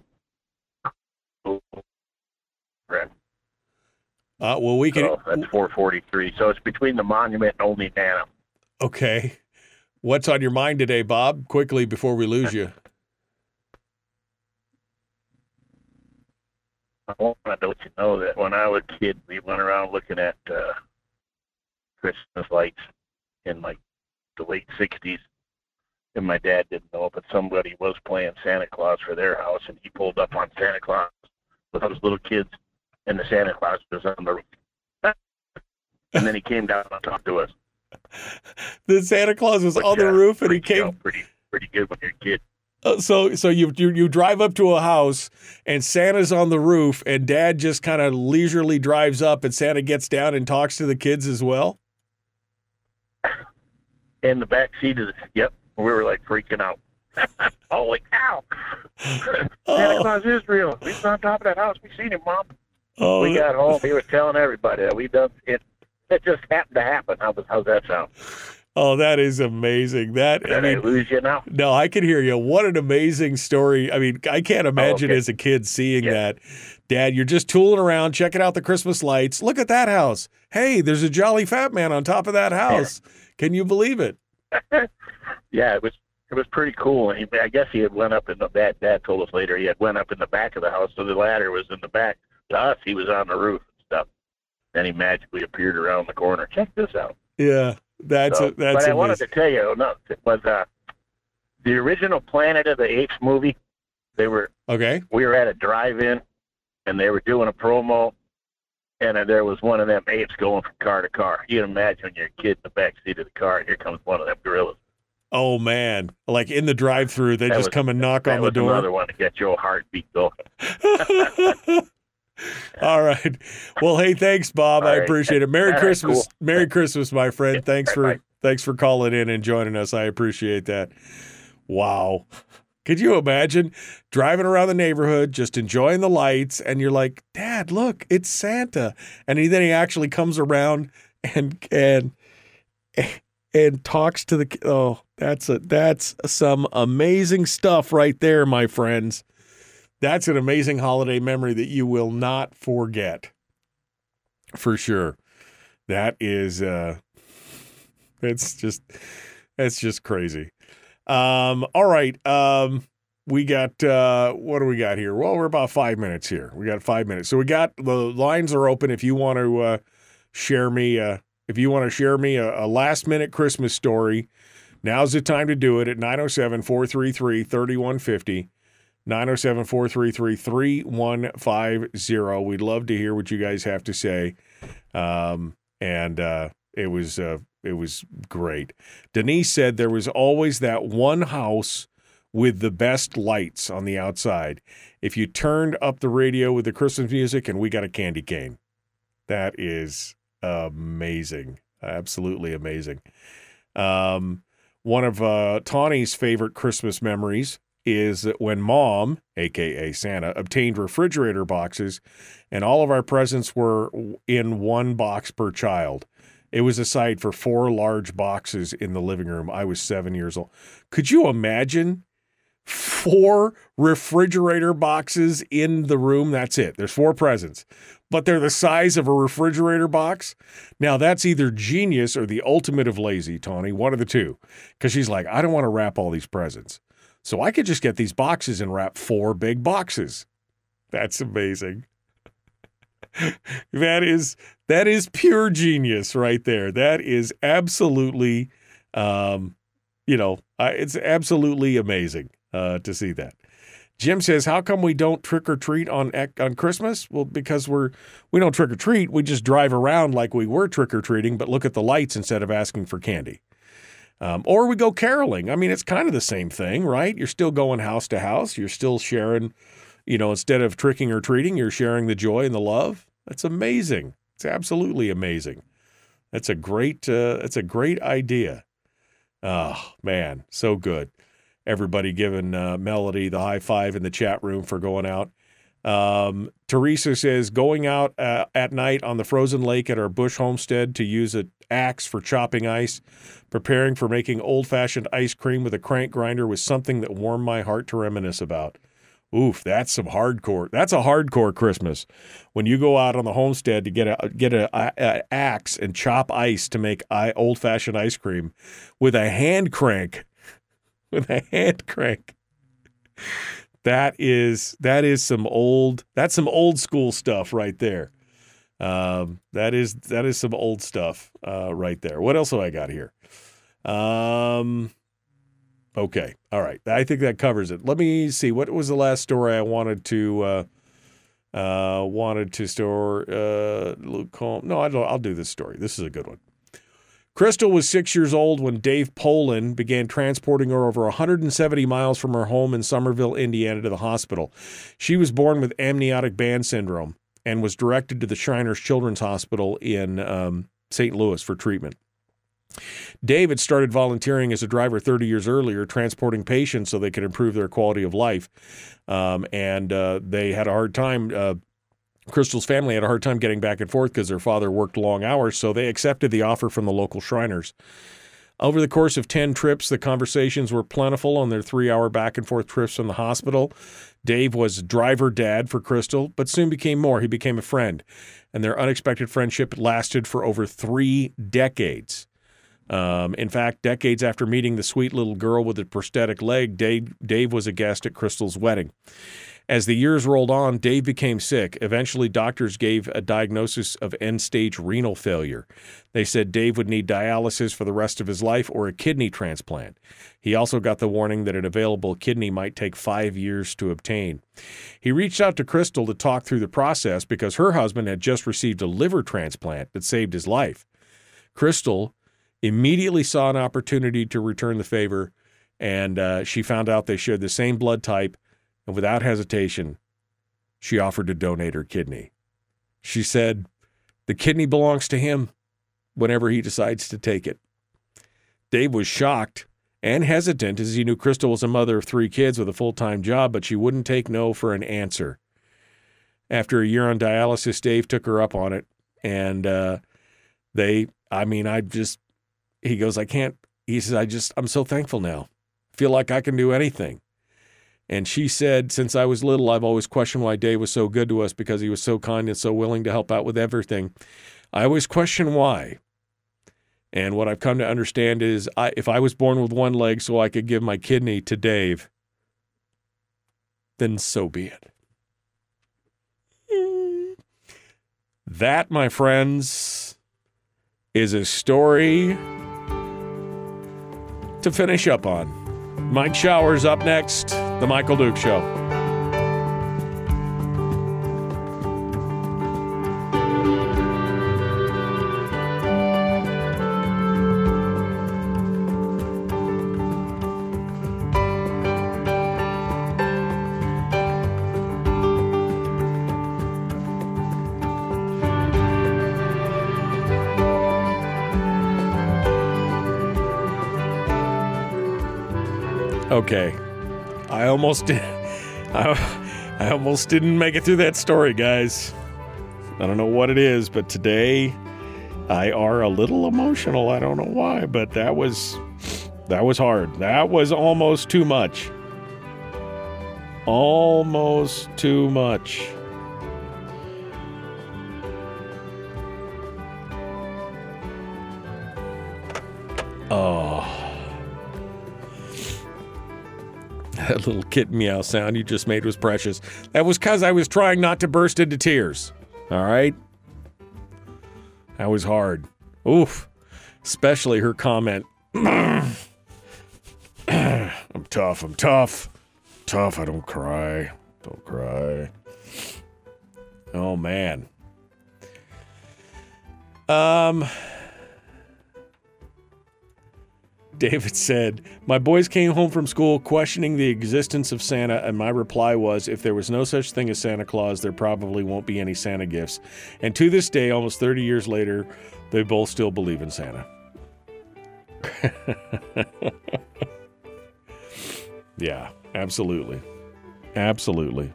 Uh, well, we can. So that's 443. So it's between the monument and Nenana. Okay. What's on your mind today, Bob? Quickly before we lose you. I wanted to let you know that when I was a kid, we went around looking at uh, Christmas lights in like the late 60s and my dad didn't know, but somebody was playing Santa Claus for their house, and he pulled up on Santa Claus with those little kids, and the Santa Claus was on the roof. and then he came down and talked to us. The Santa Claus was Which, on the uh, roof and he you came pretty pretty good when you're a kid. Uh, so so you, you you drive up to a house and Santa's on the roof and dad just kind of leisurely drives up and Santa gets down and talks to the kids as well. In the back seat of the yep, we were like freaking out. Holy cow! Oh. Santa Oh, Claus is real. We He's on top of that house. We seen him, Mom. oh, we got home. He was telling everybody that we done it. It just happened to happen. How how's that sound? oh, that is amazing. That I Did I mean, lose you now? no, I can hear you. What an amazing story. I mean, I can't oh, imagine okay. as a kid seeing Yeah. that. Dad, you're just tooling around, checking out the Christmas lights. Look at that house. Hey, there's a jolly fat man on top of that house. Can you believe it? Yeah, it was it was pretty cool. And he, I guess he had went up in the dad. Dad told us later he had went up in the back of the house, so the ladder was in the back. To us, he was on the roof and stuff. Then he magically appeared around the corner. Check this out. Yeah, that's So- a, that's but I wanted to tell you, no, it was uh, the original Planet of the Apes movie. They were Okay. we were at a drive-in, and they were doing a promo, and uh, there was one of them apes going from car to car. You can imagine when you're a kid in the back seat of the car, and here comes one of them gorillas. Oh man, like in the drive-through, they That just was- come and knock on the was another door. one to get your heartbeat going. All right. Well, hey, thanks, Bob. I All right. appreciate it. Merry All right, Christmas. cool. Merry Christmas, my friend. Thanks for Bye. thanks for calling in and joining us. I appreciate that. Wow. Could you imagine driving around the neighborhood, just enjoying the lights, and you're like, Dad, look, it's Santa. And he, then he actually comes around and and and talks to the oh, that's a that's some amazing stuff right there, my friends. That's an amazing holiday memory that you will not forget. For sure. That is uh it's just it's just crazy. Um all right. Um we got uh what do we got here? Well, we're about 5 minutes here. We got 5 minutes. So we got the lines are open if you want to uh share me uh if you want to share me a, a last minute Christmas story. Now's the time to do it at 907 433 3150. 907 433 3150. We'd love to hear what you guys have to say. Um, and uh, it was uh, it was great. Denise said there was always that one house with the best lights on the outside. If you turned up the radio with the Christmas music, and we got a candy cane. That is amazing. Absolutely amazing. Um, one of uh, Tawny's favorite Christmas memories is that when mom, aka Santa, obtained refrigerator boxes and all of our presents were in one box per child. It was a aside for four large boxes in the living room. I was seven years old. Could you imagine four refrigerator boxes in the room? That's it. There's four presents, but they're the size of a refrigerator box. Now, that's either genius or the ultimate of lazy, Tawny, one of the two. Because she's like, I don't want to wrap all these presents. So I could just get these boxes and wrap four big boxes. That's amazing. that is that is pure genius right there. That is absolutely, um, you know, uh, it's absolutely amazing uh, to see that. Jim says, "How come we don't trick or treat on on Christmas? Well, because we're we don't trick or treat. We just drive around like we were trick or treating, but look at the lights instead of asking for candy." Um, or we go caroling. I mean, it's kind of the same thing, right? You're still going house to house. You're still sharing, you know, instead of tricking or treating, you're sharing the joy and the love. That's amazing. It's absolutely amazing. That's a great. Uh, that's a great idea. Oh man, so good. Everybody giving uh, Melody the high five in the chat room for going out. Um, Teresa says going out uh, at night on the frozen lake at our Bush homestead to use an axe for chopping ice, preparing for making old fashioned ice cream with a crank grinder was something that warmed my heart to reminisce about. Oof, that's some hardcore. That's a hardcore Christmas. When you go out on the homestead to get a get a, a, a axe and chop ice to make old fashioned ice cream with a hand crank, with a hand crank. That is that is some old that's some old school stuff right there. Um, that is that is some old stuff uh, right there. What else have I got here? Um, Okay. All right. I think that covers it. Let me see. What was the last story I wanted to uh, uh, wanted to store? Uh. No, I don't, I'll do this story. This is a good one. Crystal was six years old when Dave Poland began transporting her over 170 miles from her home in Somerville, Indiana, to the hospital. She was born with amniotic band syndrome and was directed to the Shriners Children's Hospital in um, St. Louis for treatment. David started volunteering as a driver 30 years earlier, transporting patients so they could improve their quality of life. Um, and uh, they had a hard time. Uh, Crystal's family had a hard time getting back and forth because their father worked long hours, so they accepted the offer from the local Shriners. Over the course of 10 trips, the conversations were plentiful on their three hour back and forth trips from the hospital. Dave was driver dad for Crystal, but soon became more. He became a friend, and their unexpected friendship lasted for over three decades. Um, in fact, decades after meeting the sweet little girl with the prosthetic leg, Dave, Dave was a guest at Crystal's wedding. As the years rolled on, Dave became sick. Eventually, doctors gave a diagnosis of end stage renal failure. They said Dave would need dialysis for the rest of his life or a kidney transplant. He also got the warning that an available kidney might take five years to obtain. He reached out to Crystal to talk through the process because her husband had just received a liver transplant that saved his life. Crystal immediately saw an opportunity to return the favor, and uh, she found out they shared the same blood type and without hesitation, she offered to donate her kidney. She said, The kidney belongs to him whenever he decides to take it. Dave was shocked and hesitant as he knew Crystal was a mother of three kids with a full time job, but she wouldn't take no for an answer. After a year on dialysis, Dave took her up on it. And uh, they, I mean, I just, he goes, I can't, he says, I just, I'm so thankful now. Feel like I can do anything. And she said, Since I was little, I've always questioned why Dave was so good to us because he was so kind and so willing to help out with everything. I always question why. And what I've come to understand is I, if I was born with one leg so I could give my kidney to Dave, then so be it. That, my friends, is a story to finish up on. Mike Shower's up next, The Michael Duke Show. Okay. I almost did. I, I almost didn't make it through that story, guys. I don't know what it is, but today I are a little emotional. I don't know why, but that was that was hard. That was almost too much. Almost too much. That little kitten meow sound you just made was precious. That was because I was trying not to burst into tears. All right? That was hard. Oof. Especially her comment. I'm tough. I'm tough. Tough. I don't cry. Don't cry. Oh, man. Um. David said, My boys came home from school questioning the existence of Santa, and my reply was, If there was no such thing as Santa Claus, there probably won't be any Santa gifts. And to this day, almost 30 years later, they both still believe in Santa. yeah, absolutely. Absolutely.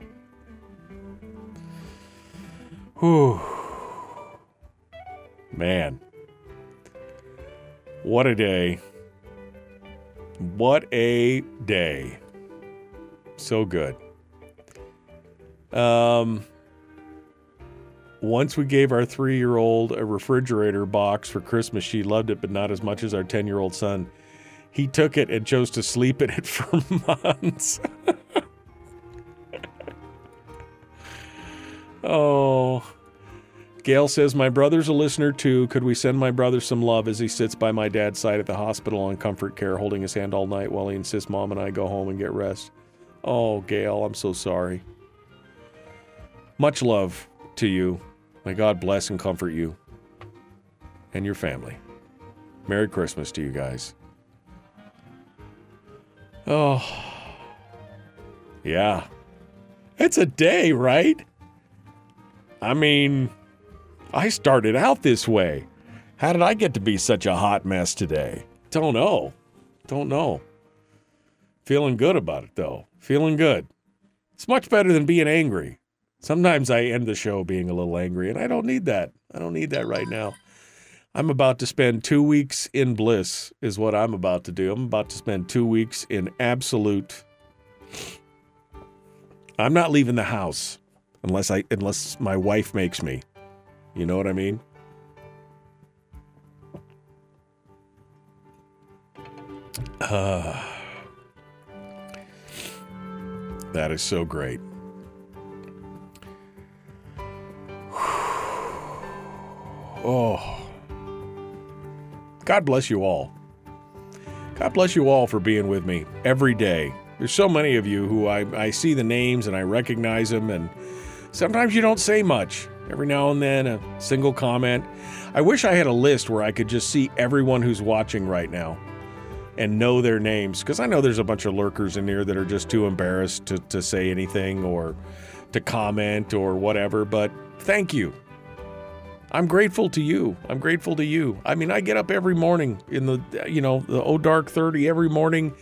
Whew. Man. What a day. What a day. So good. Um, once we gave our three year old a refrigerator box for Christmas. She loved it, but not as much as our 10 year old son. He took it and chose to sleep in it for months. Gail says, My brother's a listener too. Could we send my brother some love as he sits by my dad's side at the hospital on comfort care, holding his hand all night while he insists mom and I go home and get rest? Oh, Gail, I'm so sorry. Much love to you. May God bless and comfort you and your family. Merry Christmas to you guys. Oh, yeah. It's a day, right? I mean, I started out this way. How did I get to be such a hot mess today? Don't know. Don't know. Feeling good about it, though. Feeling good. It's much better than being angry. Sometimes I end the show being a little angry, and I don't need that. I don't need that right now. I'm about to spend two weeks in bliss, is what I'm about to do. I'm about to spend two weeks in absolute. I'm not leaving the house unless I unless my wife makes me. You know what I mean? Uh, that is so great. Oh. God bless you all. God bless you all for being with me every day. There's so many of you who I, I see the names and I recognize them, and sometimes you don't say much. Every now and then, a single comment. I wish I had a list where I could just see everyone who's watching right now and know their names because I know there's a bunch of lurkers in here that are just too embarrassed to, to say anything or to comment or whatever. But thank you. I'm grateful to you. I'm grateful to you. I mean, I get up every morning in the, you know, the O Dark 30 every morning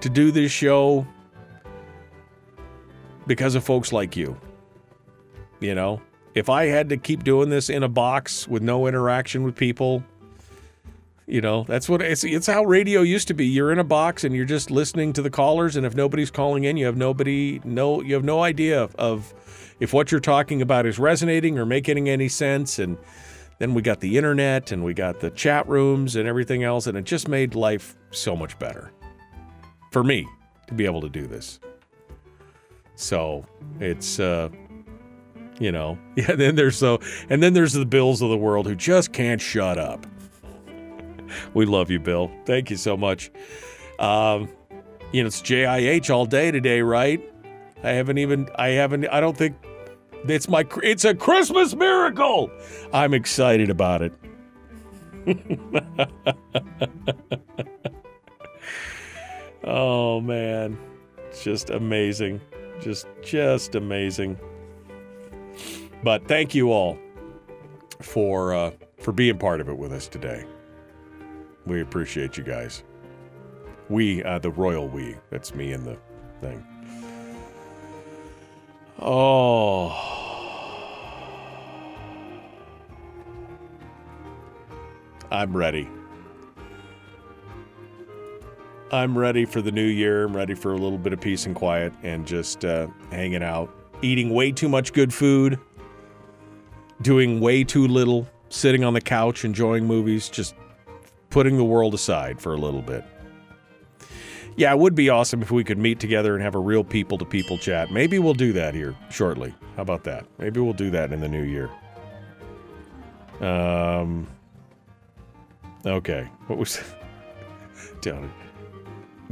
to do this show because of folks like you. You know, if I had to keep doing this in a box with no interaction with people, you know, that's what it's, it's how radio used to be. You're in a box and you're just listening to the callers, and if nobody's calling in, you have nobody, no, you have no idea of, of if what you're talking about is resonating or making any sense. And then we got the internet and we got the chat rooms and everything else, and it just made life so much better for me to be able to do this. So it's, uh, you know, yeah. Then there's so, and then there's the Bills of the world who just can't shut up. we love you, Bill. Thank you so much. Um, you know, it's JIH all day today, right? I haven't even, I haven't, I don't think it's my, it's a Christmas miracle. I'm excited about it. oh man, it's just amazing. Just, just amazing. But thank you all for uh, for being part of it with us today. We appreciate you guys. We, uh, the royal we. That's me and the thing. Oh. I'm ready. I'm ready for the new year. I'm ready for a little bit of peace and quiet and just uh, hanging out, eating way too much good food, doing way too little, sitting on the couch, enjoying movies, just putting the world aside for a little bit. Yeah, it would be awesome if we could meet together and have a real people to people chat. Maybe we'll do that here shortly. How about that? Maybe we'll do that in the new year. Um. Okay. What was. Down.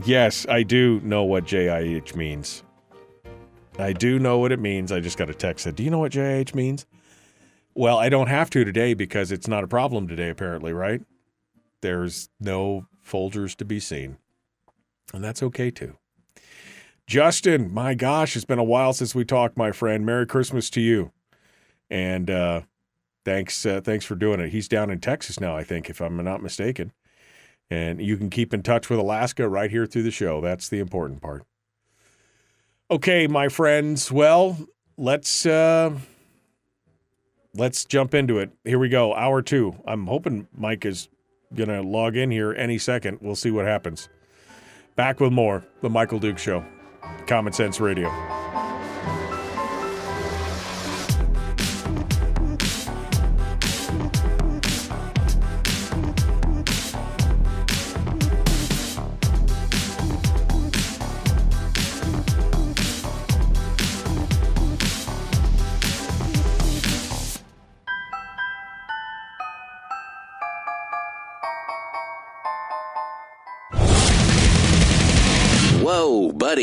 Yes, I do know what JIH means. I do know what it means. I just got a text that, do you know what JIH means? Well, I don't have to today because it's not a problem today, apparently, right? There's no Folgers to be seen. And that's okay too. Justin, my gosh, it's been a while since we talked, my friend. Merry Christmas to you. And uh, thanks, uh, thanks for doing it. He's down in Texas now, I think, if I'm not mistaken. And you can keep in touch with Alaska right here through the show. That's the important part. Okay, my friends. Well, let's uh, let's jump into it. Here we go. Hour two. I'm hoping Mike is gonna log in here any second. We'll see what happens. Back with more. The Michael Duke Show. Common Sense Radio.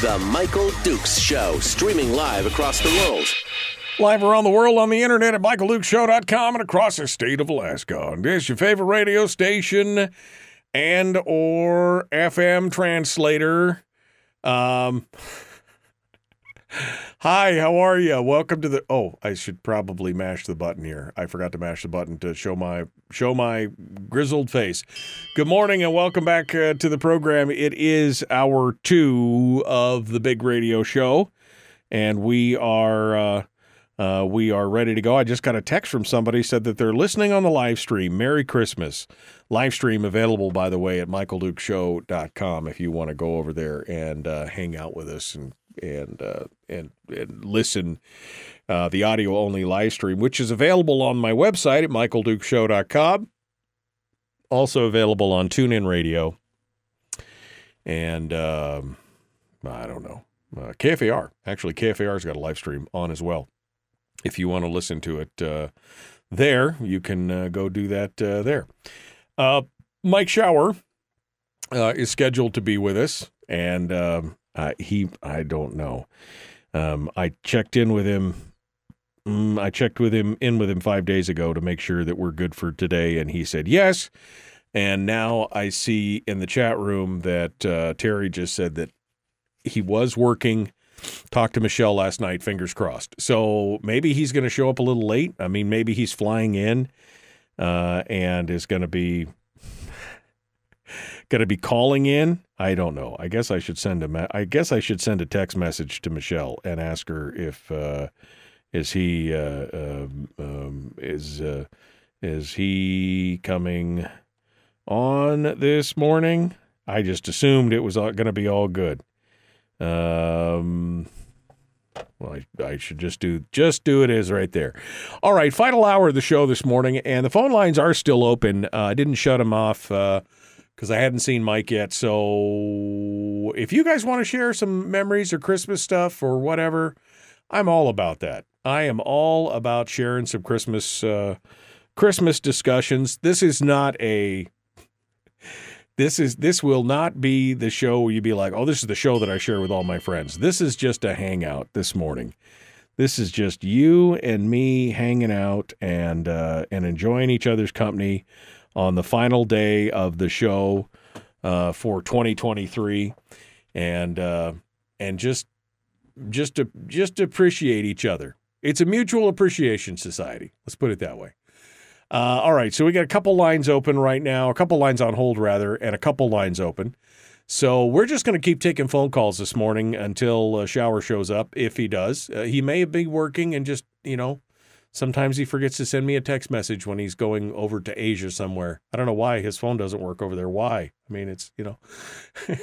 The Michael Dukes Show, streaming live across the world. Live around the world on the internet at michaeldukeshow.com and across the state of Alaska. And this is your favorite radio station and or FM translator. Um Hi, how are you? Welcome to the Oh, I should probably mash the button here. I forgot to mash the button to show my show my grizzled face. Good morning and welcome back uh, to the program. It is hour 2 of the big radio show and we are uh uh, we are ready to go. I just got a text from somebody said that they're listening on the live stream. Merry Christmas. Live stream available, by the way, at michaeldukeshow.com if you want to go over there and uh, hang out with us and and uh, and, and listen. Uh, the audio only live stream, which is available on my website at michaeldukeshow.com. Also available on TuneIn Radio. And um, I don't know. Uh, KFAR. Actually, KFAR's got a live stream on as well if you want to listen to it uh, there, you can uh, go do that uh, there. Uh, Mike Shower uh, is scheduled to be with us, and um, he, I don't know. Um, I checked in with him. Mm, I checked with him in with him five days ago to make sure that we're good for today, and he said yes. And now I see in the chat room that uh, Terry just said that he was working Talked to Michelle last night, fingers crossed. So maybe he's going to show up a little late. I mean, maybe he's flying in uh, and is going to be going to be calling in. I don't know. I guess I should send a me- I guess I should send a text message to Michelle and ask her if uh, is he uh, um, um, is uh, is he coming on this morning? I just assumed it was going to be all good. Um, well, I, I, should just do just do it as right there. All right, final hour of the show this morning, and the phone lines are still open. Uh, I didn't shut them off because I hadn't seen Mike yet. So if you guys want to share some memories or Christmas stuff or whatever, I'm all about that. I am all about sharing some Christmas uh, Christmas discussions. This is not a this is this will not be the show where you be like, "Oh, this is the show that I share with all my friends." This is just a hangout this morning. This is just you and me hanging out and uh, and enjoying each other's company on the final day of the show uh, for 2023, and uh, and just just to just appreciate each other. It's a mutual appreciation society. Let's put it that way. Uh, all right, so we got a couple lines open right now, a couple lines on hold rather, and a couple lines open. So we're just going to keep taking phone calls this morning until uh, Shower shows up. If he does, uh, he may be working and just you know, sometimes he forgets to send me a text message when he's going over to Asia somewhere. I don't know why his phone doesn't work over there. Why? I mean, it's you know.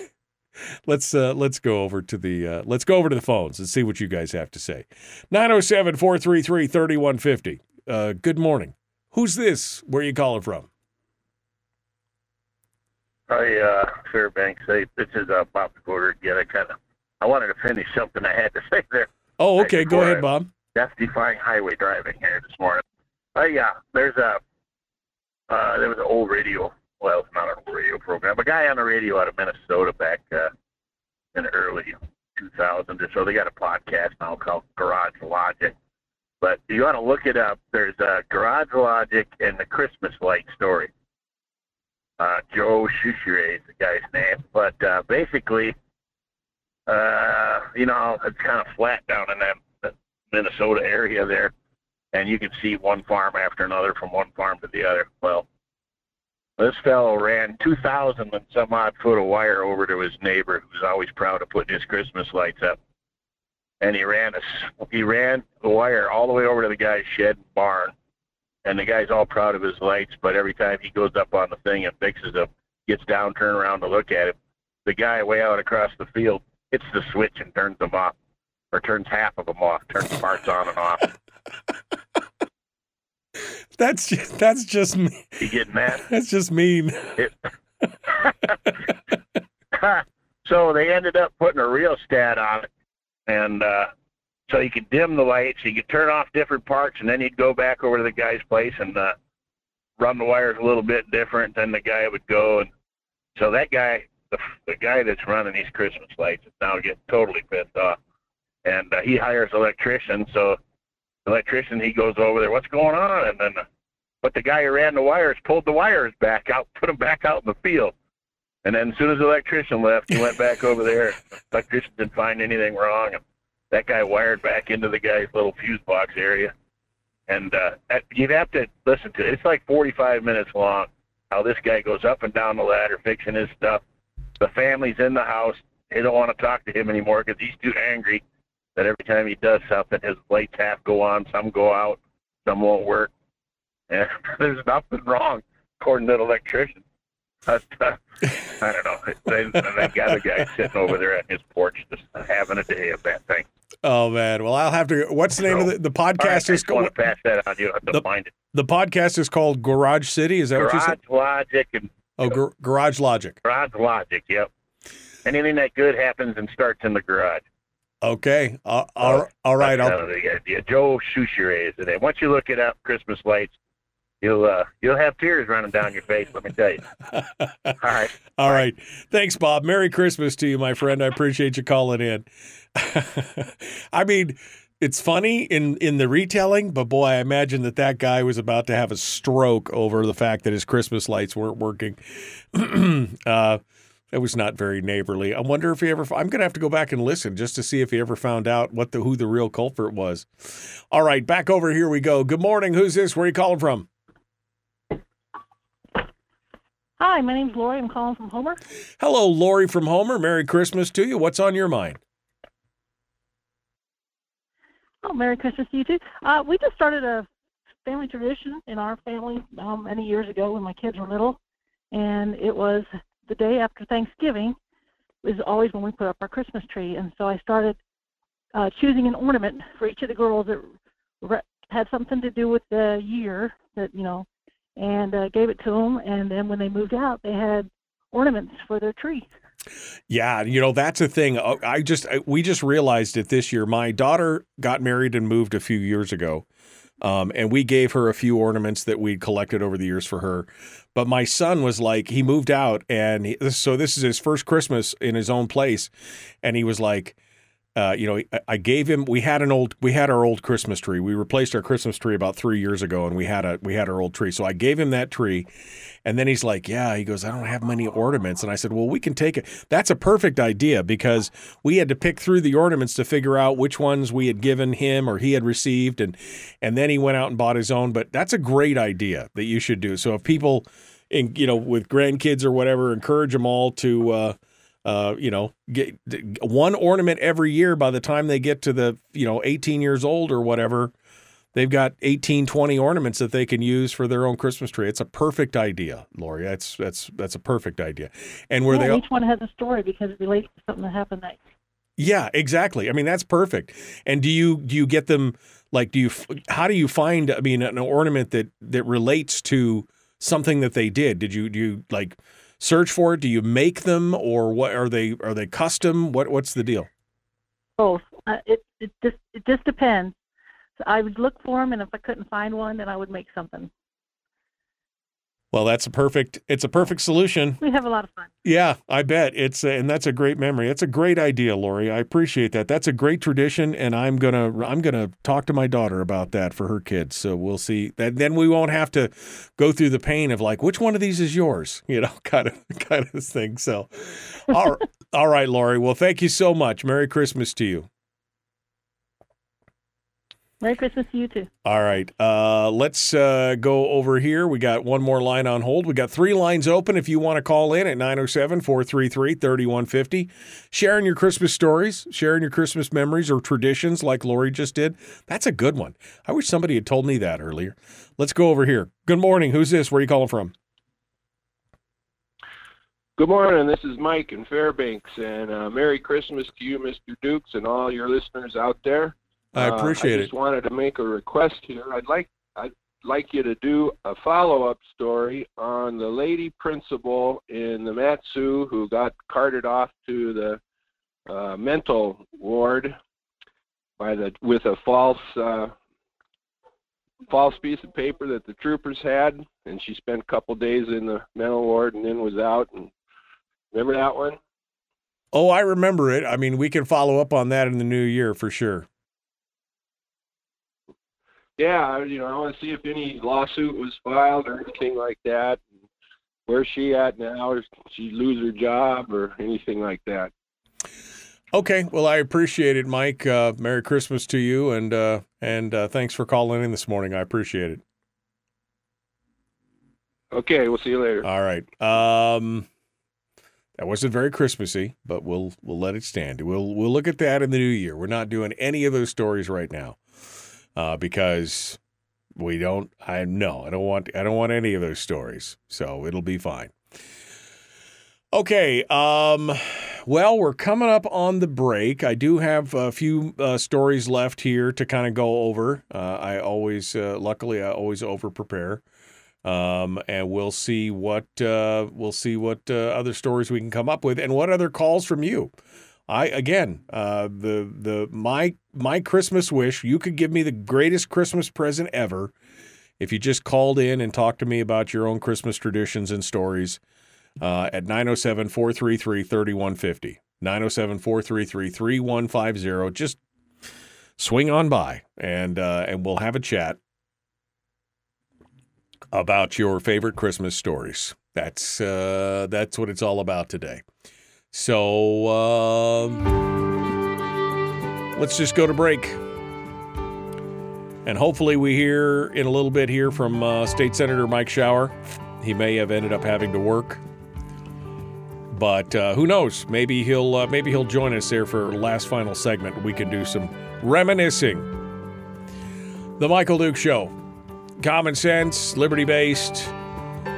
let's uh, let's go over to the uh, let's go over to the phones and see what you guys have to say. 907-433-3150. Uh, good morning. Who's this? Where you calling from? Hi, uh, Fairbanks. Hey, this is uh, Bob Porter again. I kind of I wanted to finish something I had to say there. Oh, okay. Go ahead, Bob. Death defying highway driving here this morning. Oh yeah, there's a uh, there was an old radio. Well, it's not an old radio program. A guy on the radio out of Minnesota back uh, in the early 2000s or so. They got a podcast now called Garage Logic but you want to look it up. There's a Garage Logic and the Christmas Light story. Uh, Joe Soucheray is the guy's name. But uh, basically, uh, you know, it's kind of flat down in that Minnesota area there. and you could see one farm after another from one farm to the other. Well, this fellow ran 2,000 and some odd foot of wire over to his neighbor, who's always proud of putting his Christmas lights up. And he ran a, he ran the wire all the way over to the guy's shed and barn. And the guy's all proud of his lights, but every time he goes up on the thing and fixes them, gets down, turn around to look at it, the guy way out across the field hits the switch and turns them off, or turns half of them off, turns parts on and off. That's just, that's just me. You getting that? That's just mean. It, so they ended up putting a rheostat on it, and uh, so you could dim the lights, you could turn off different parts, and then you'd go back over to the guy's place and uh, run the wires a little bit different. Then the guy would go, and so that guy, the, the guy that's running these Christmas lights, is now getting totally pissed off, and uh, he hires electricians. So electrician he goes over there, what's going on? And then, uh, but the guy who ran the wires pulled the wires back out, put them back out in the field. And then as soon as the electrician left, he went back over there. Electrician didn't find anything wrong, and that guy wired back into the guy's little fuse box area. And uh, you'd have to listen to it. It's like 45 minutes long. How this guy goes up and down the ladder fixing his stuff. The family's in the house. They don't want to talk to him anymore because he's too angry that every time he does something, his lights half go on, some go out, some won't work. And there's nothing wrong, according to the electrician. But, uh, I don't know. They, that guy, the guy sitting over there at his porch, just having a day of that thing. Oh man. Well, I'll have to. What's the name So, of the, the right, podcast? I is called to pass that on. You have to The- find it. the podcast is called Garage City. Is that what you said? Garage? Logic and Oh, Gar- Garage Logic. Garage Logic. Yep. Anything that good happens and starts in the garage. Okay. Uh, all, all right. I'll, of the. Joe Soucheray is the name. Once you look it up, Christmas lights, you'll uh, you'll have tears running down your face. Let me tell you. All right. All right. Thanks, Bob. Merry Christmas to you, my friend. I appreciate you calling in. I mean, it's funny in in the retelling, but boy, I imagine that that guy was about to have a stroke over the fact that his Christmas lights weren't working. uh, it was not very neighborly. I wonder if he ever. I'm going to have to go back and listen just to see if he ever found out what the who the real culprit was. All right, back over here we go. Good morning. Who's this? Where are you calling from? Hi, my name's Lori. I'm calling from Homer. Hello, Lori from Homer. Merry Christmas to you. What's on your mind? Oh, Merry Christmas to you too. Uh, we just started a family tradition in our family um, many years ago when my kids were little, and it was the day after Thanksgiving is always when we put up our Christmas tree. And so I started uh, choosing an ornament for each of the girls that re- had something to do with the year that you know, and uh, gave it to them. And then when they moved out, they had ornaments for their tree. Yeah, you know that's a thing. Uh, I just I, we just realized it this year. My daughter got married and moved a few years ago, um, and we gave her a few ornaments that we'd collected over the years for her. But my son was like, he moved out, and he, so this is his first Christmas in his own place, and he was like. Uh, you know, I- gave him. We had an old. We had our old Christmas tree. We replaced our Christmas tree about three years ago, and we had a we had our old tree. So I gave him that tree, and then he's like, "Yeah." He goes, "I don't have many ornaments." And I said, "Well, we can take it." That's a perfect idea because we had to pick through the ornaments to figure out which ones we had given him or he had received, and and then he went out and bought his own. But that's a great idea that you should do. So if people, in, you know, with grandkids or whatever, encourage them all to. Uh, uh, you know, get one ornament every year by the time they get to the, you know, 18 years old or whatever, they've got 18, 20 ornaments that they can use for their own Christmas tree. It's a perfect idea, Lori. That's that's that's a perfect idea. And where Yeah, they each one has a story because it relates to something that happened that Yeah, exactly. I mean, that's perfect. And do you do you get them like do you how do you find I mean an ornament that that relates to something that they did? Did you do you like search for it? Do you make them or what are they are they custom? What what's the deal? both. Uh, it it just it just depends. So I would look for them, and if I couldn't find one, then I would make something. Well, that's a perfect it's a perfect solution. We have a lot of fun. Yeah, I bet it's and that's a great memory. That's a great idea, Lori. I appreciate that. That's a great tradition, and I'm gonna I'm gonna talk to my daughter about that for her kids. So we'll see. That then we won't have to go through the pain of like which one of these is yours, you know, kind of kind of thing. So, all all right, Lori. Well, thank you so much. Merry Christmas to you. Merry Christmas to you too. All right. Uh, let's uh, go over here. We got one more line on hold. We got three lines open if you want to call in at 907 433 3150. Sharing your Christmas stories, sharing your Christmas memories or traditions like Lori just did. That's a good one. I wish somebody had told me that earlier. Let's go over here. Good morning. Who's this? Where are you calling from? Good morning. This is Mike in Fairbanks, and uh, Merry Christmas to you, Mr. Dukes, and all your listeners out there. I appreciate uh, I it. just wanted to make a request here. I'd like I'd like you to do a follow-up story on the lady principal in the Mat-Su who got carted off to the uh, mental ward by the with a false uh, false piece of paper that the troopers had, and she spent a couple days in the mental ward and then was out. And remember that one? Oh, I remember it. I mean, we can follow up on that in the new year for sure. Yeah, you know, I want to see if any lawsuit was filed or anything like that. Where's she at now? Or she lose her job or anything like that? Okay, well, I appreciate it, Mike. Uh, Merry Christmas to you, and uh, and uh, thanks for calling in this morning. I appreciate it. Okay, we'll see you later. All right. Um, that wasn't very Christmassy, but we'll we'll let it stand. We'll we'll look at that in the new year. We're not doing any of those stories right now uh, because we don't. I no, I don't want I don't want any of those stories. So it'll be fine. Okay. Um, well, we're coming up on the break. I do have a few uh, stories left here to kind of go over. Uh, I always, uh, luckily, I always over prepare. Um, and we'll see what uh, we'll see what uh, other stories we can come up with, and what other calls from you. I again, uh, the the my my Christmas wish. You could give me the greatest Christmas present ever if you just called in and talked to me about your own Christmas traditions and stories uh, at 907 433 3150. 907 433 3150. Just swing on by and, uh, and we'll have a chat about your favorite Christmas stories. That's, uh, that's what it's all about today. So um, let's just go to break. And hopefully, we hear in a little bit here from uh, State Senator Mike Shower. He may have ended up having to work but uh, who knows? Maybe he'll uh, maybe he'll join us there for last final segment. We can do some reminiscing. The Michael Duke Show, common sense, liberty based,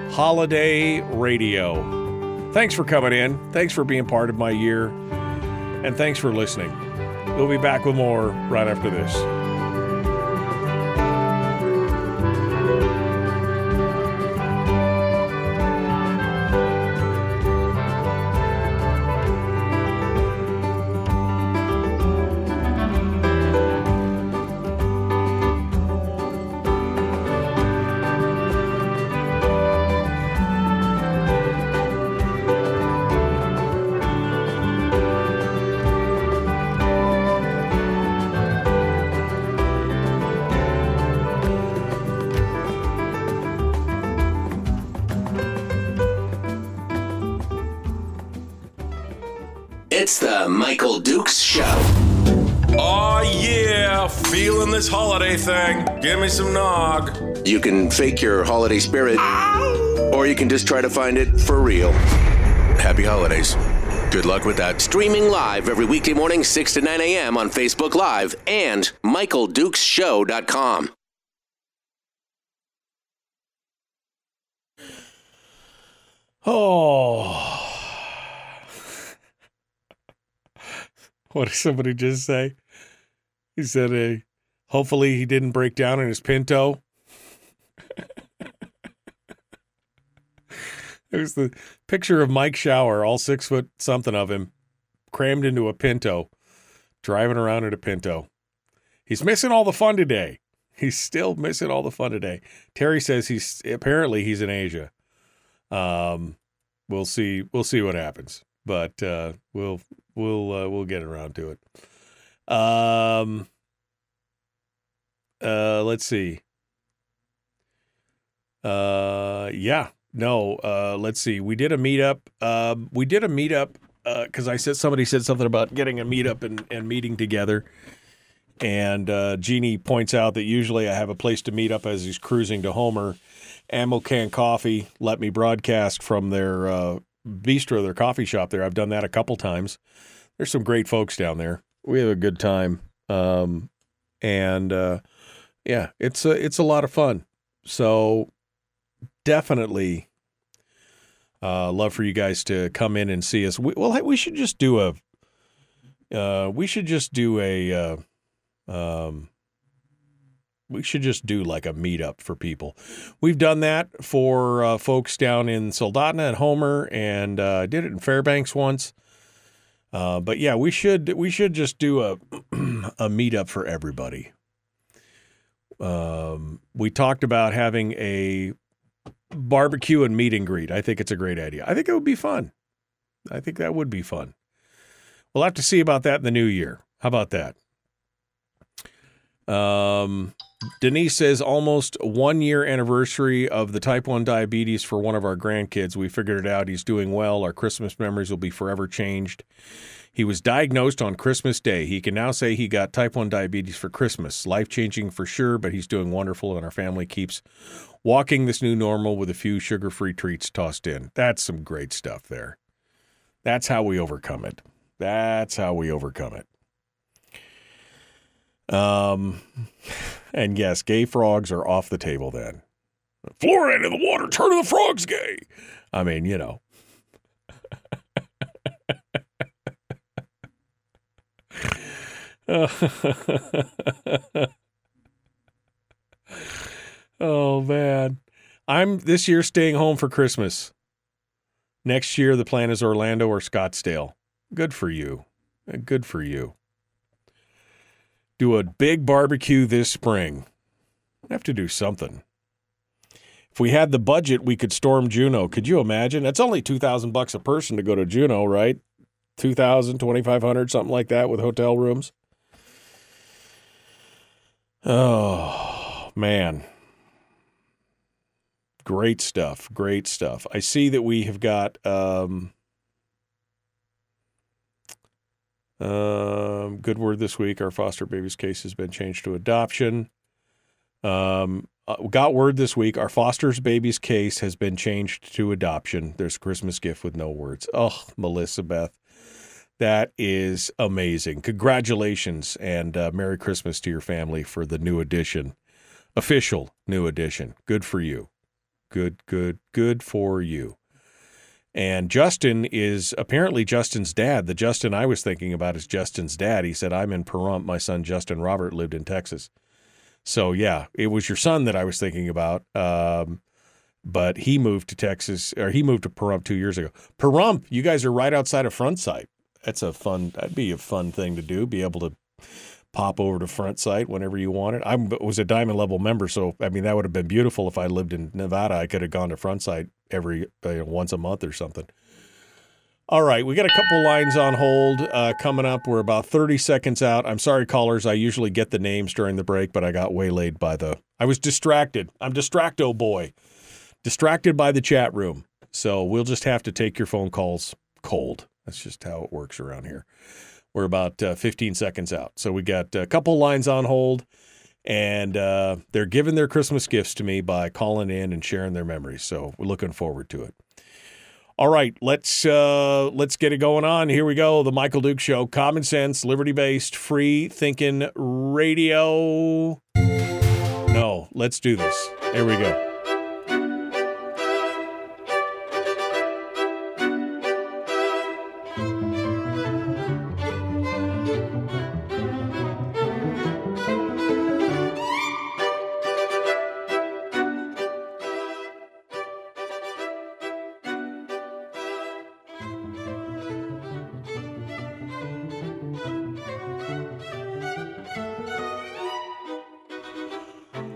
holiday radio. Thanks for coming in. Thanks for being part of my year, and thanks for listening. We'll be back with more right after this. Can fake your holiday spirit, or you can just try to find it for real. Happy holidays. Good luck with that. Streaming live every weekday morning, 6 to 9 a.m. on Facebook Live and MichaelDukesShow.com. Oh. What did somebody just say? He said, uh, hopefully he didn't break down in his Pinto. There's the picture of Mike Shower, all six foot something of him, crammed into a Pinto, driving around in a Pinto. He's missing all the fun today. He's still missing all the fun today. Terry says he's apparently he's in Asia. Um, we'll see. We'll see what happens, but uh, we'll we'll uh, we'll get around to it. Um, uh, let's see. Uh, yeah, no. Uh, let's see. We did a meetup. Um, we did a meetup because I said somebody said something about getting a meetup and and meeting together. And uh, Jeannie points out that usually I have a place to meet up as he's cruising to Homer. Ammo Can Coffee let me broadcast from their uh, bistro, their coffee shop there. I've done that a couple times. There's some great folks down there. We have a good time. Um, and uh, yeah, it's a, it's a lot of fun. So definitely uh, love for you guys to come in and see us. We, well, we should just do a uh, we should just do a uh, um, we should just do like a meetup for people. We've done that for uh, folks down in Soldotna and Homer, and uh, did it in Fairbanks once. Uh, but yeah, we should we should just do a a meetup for everybody. Um, we talked about having a barbecue and meet and greet. I think it's a great idea. I think it would be fun. I think that would be fun. We'll have to see about that in the new year. How about that? Um, Denise says almost one year anniversary of the type 1 diabetes for one of our grandkids. We figured it out. He's doing well. Our Christmas memories will be forever changed. He was diagnosed on Christmas Day. He can now say he got type 1 diabetes for Christmas. Life changing for sure, but he's doing wonderful, and our family keeps walking this new normal with a few sugar free treats tossed in. That's some great stuff there. That's how we overcome it. That's how we overcome it. Um, and yes, gay frogs are off the table then. Fluoride in the water, turn the frogs gay. I mean, you know. oh man. I'm this year staying home for Christmas. Next year the plan is Orlando or Scottsdale. Good for you. Good for you do a big barbecue this spring. We have to do something. If we had the budget, we could storm Juneau. Could you imagine? It's only 2000 bucks a person to go to Juneau, right? 2000, 2500, something like that with hotel rooms. Oh, man. Great stuff. Great stuff. I see that we have got um, Um, good word this week. Our foster baby's case has been changed to adoption. Um, uh, got word this week. Our foster's baby's case has been changed to adoption. There's a Christmas gift with no words. Oh, Melissa Beth, that is amazing. Congratulations and uh, Merry Christmas to your family for the new edition, official new edition. Good for you. Good, good, good for you. And Justin is apparently Justin's dad. The Justin I was thinking about is Justin's dad. He said, I'm in Pahrump. My son, Justin Robert, lived in Texas. So, yeah, it was your son that I was thinking about. Um, but he moved to Texas, or he moved to Pahrump two years ago. Pahrump, you guys are right outside of Front Sight. That's a fun, that'd be a fun thing to do, be able to pop over to Front Sight whenever you wanted. I was a diamond level member, so I mean that would have been beautiful if I lived in Nevada. I could have gone to Front Sight every uh, once a month or something. All right, we got a couple lines on hold uh, coming up. We're about 30 seconds out. I'm sorry, callers. I usually get the names during the break, but I got waylaid by the. I was distracted. I'm distracto boy, distracted by the chat room. So we'll just have to take your phone calls cold. That's just how it works around here. We're about uh, 15 seconds out. So we got a couple lines on hold, and uh, they're giving their Christmas gifts to me by calling in and sharing their memories. So we're looking forward to it. All right, let's uh, let's get it going on. Here we go. The Michael Duke Show, common sense, liberty based, free thinking radio. No, let's do this. Here we go.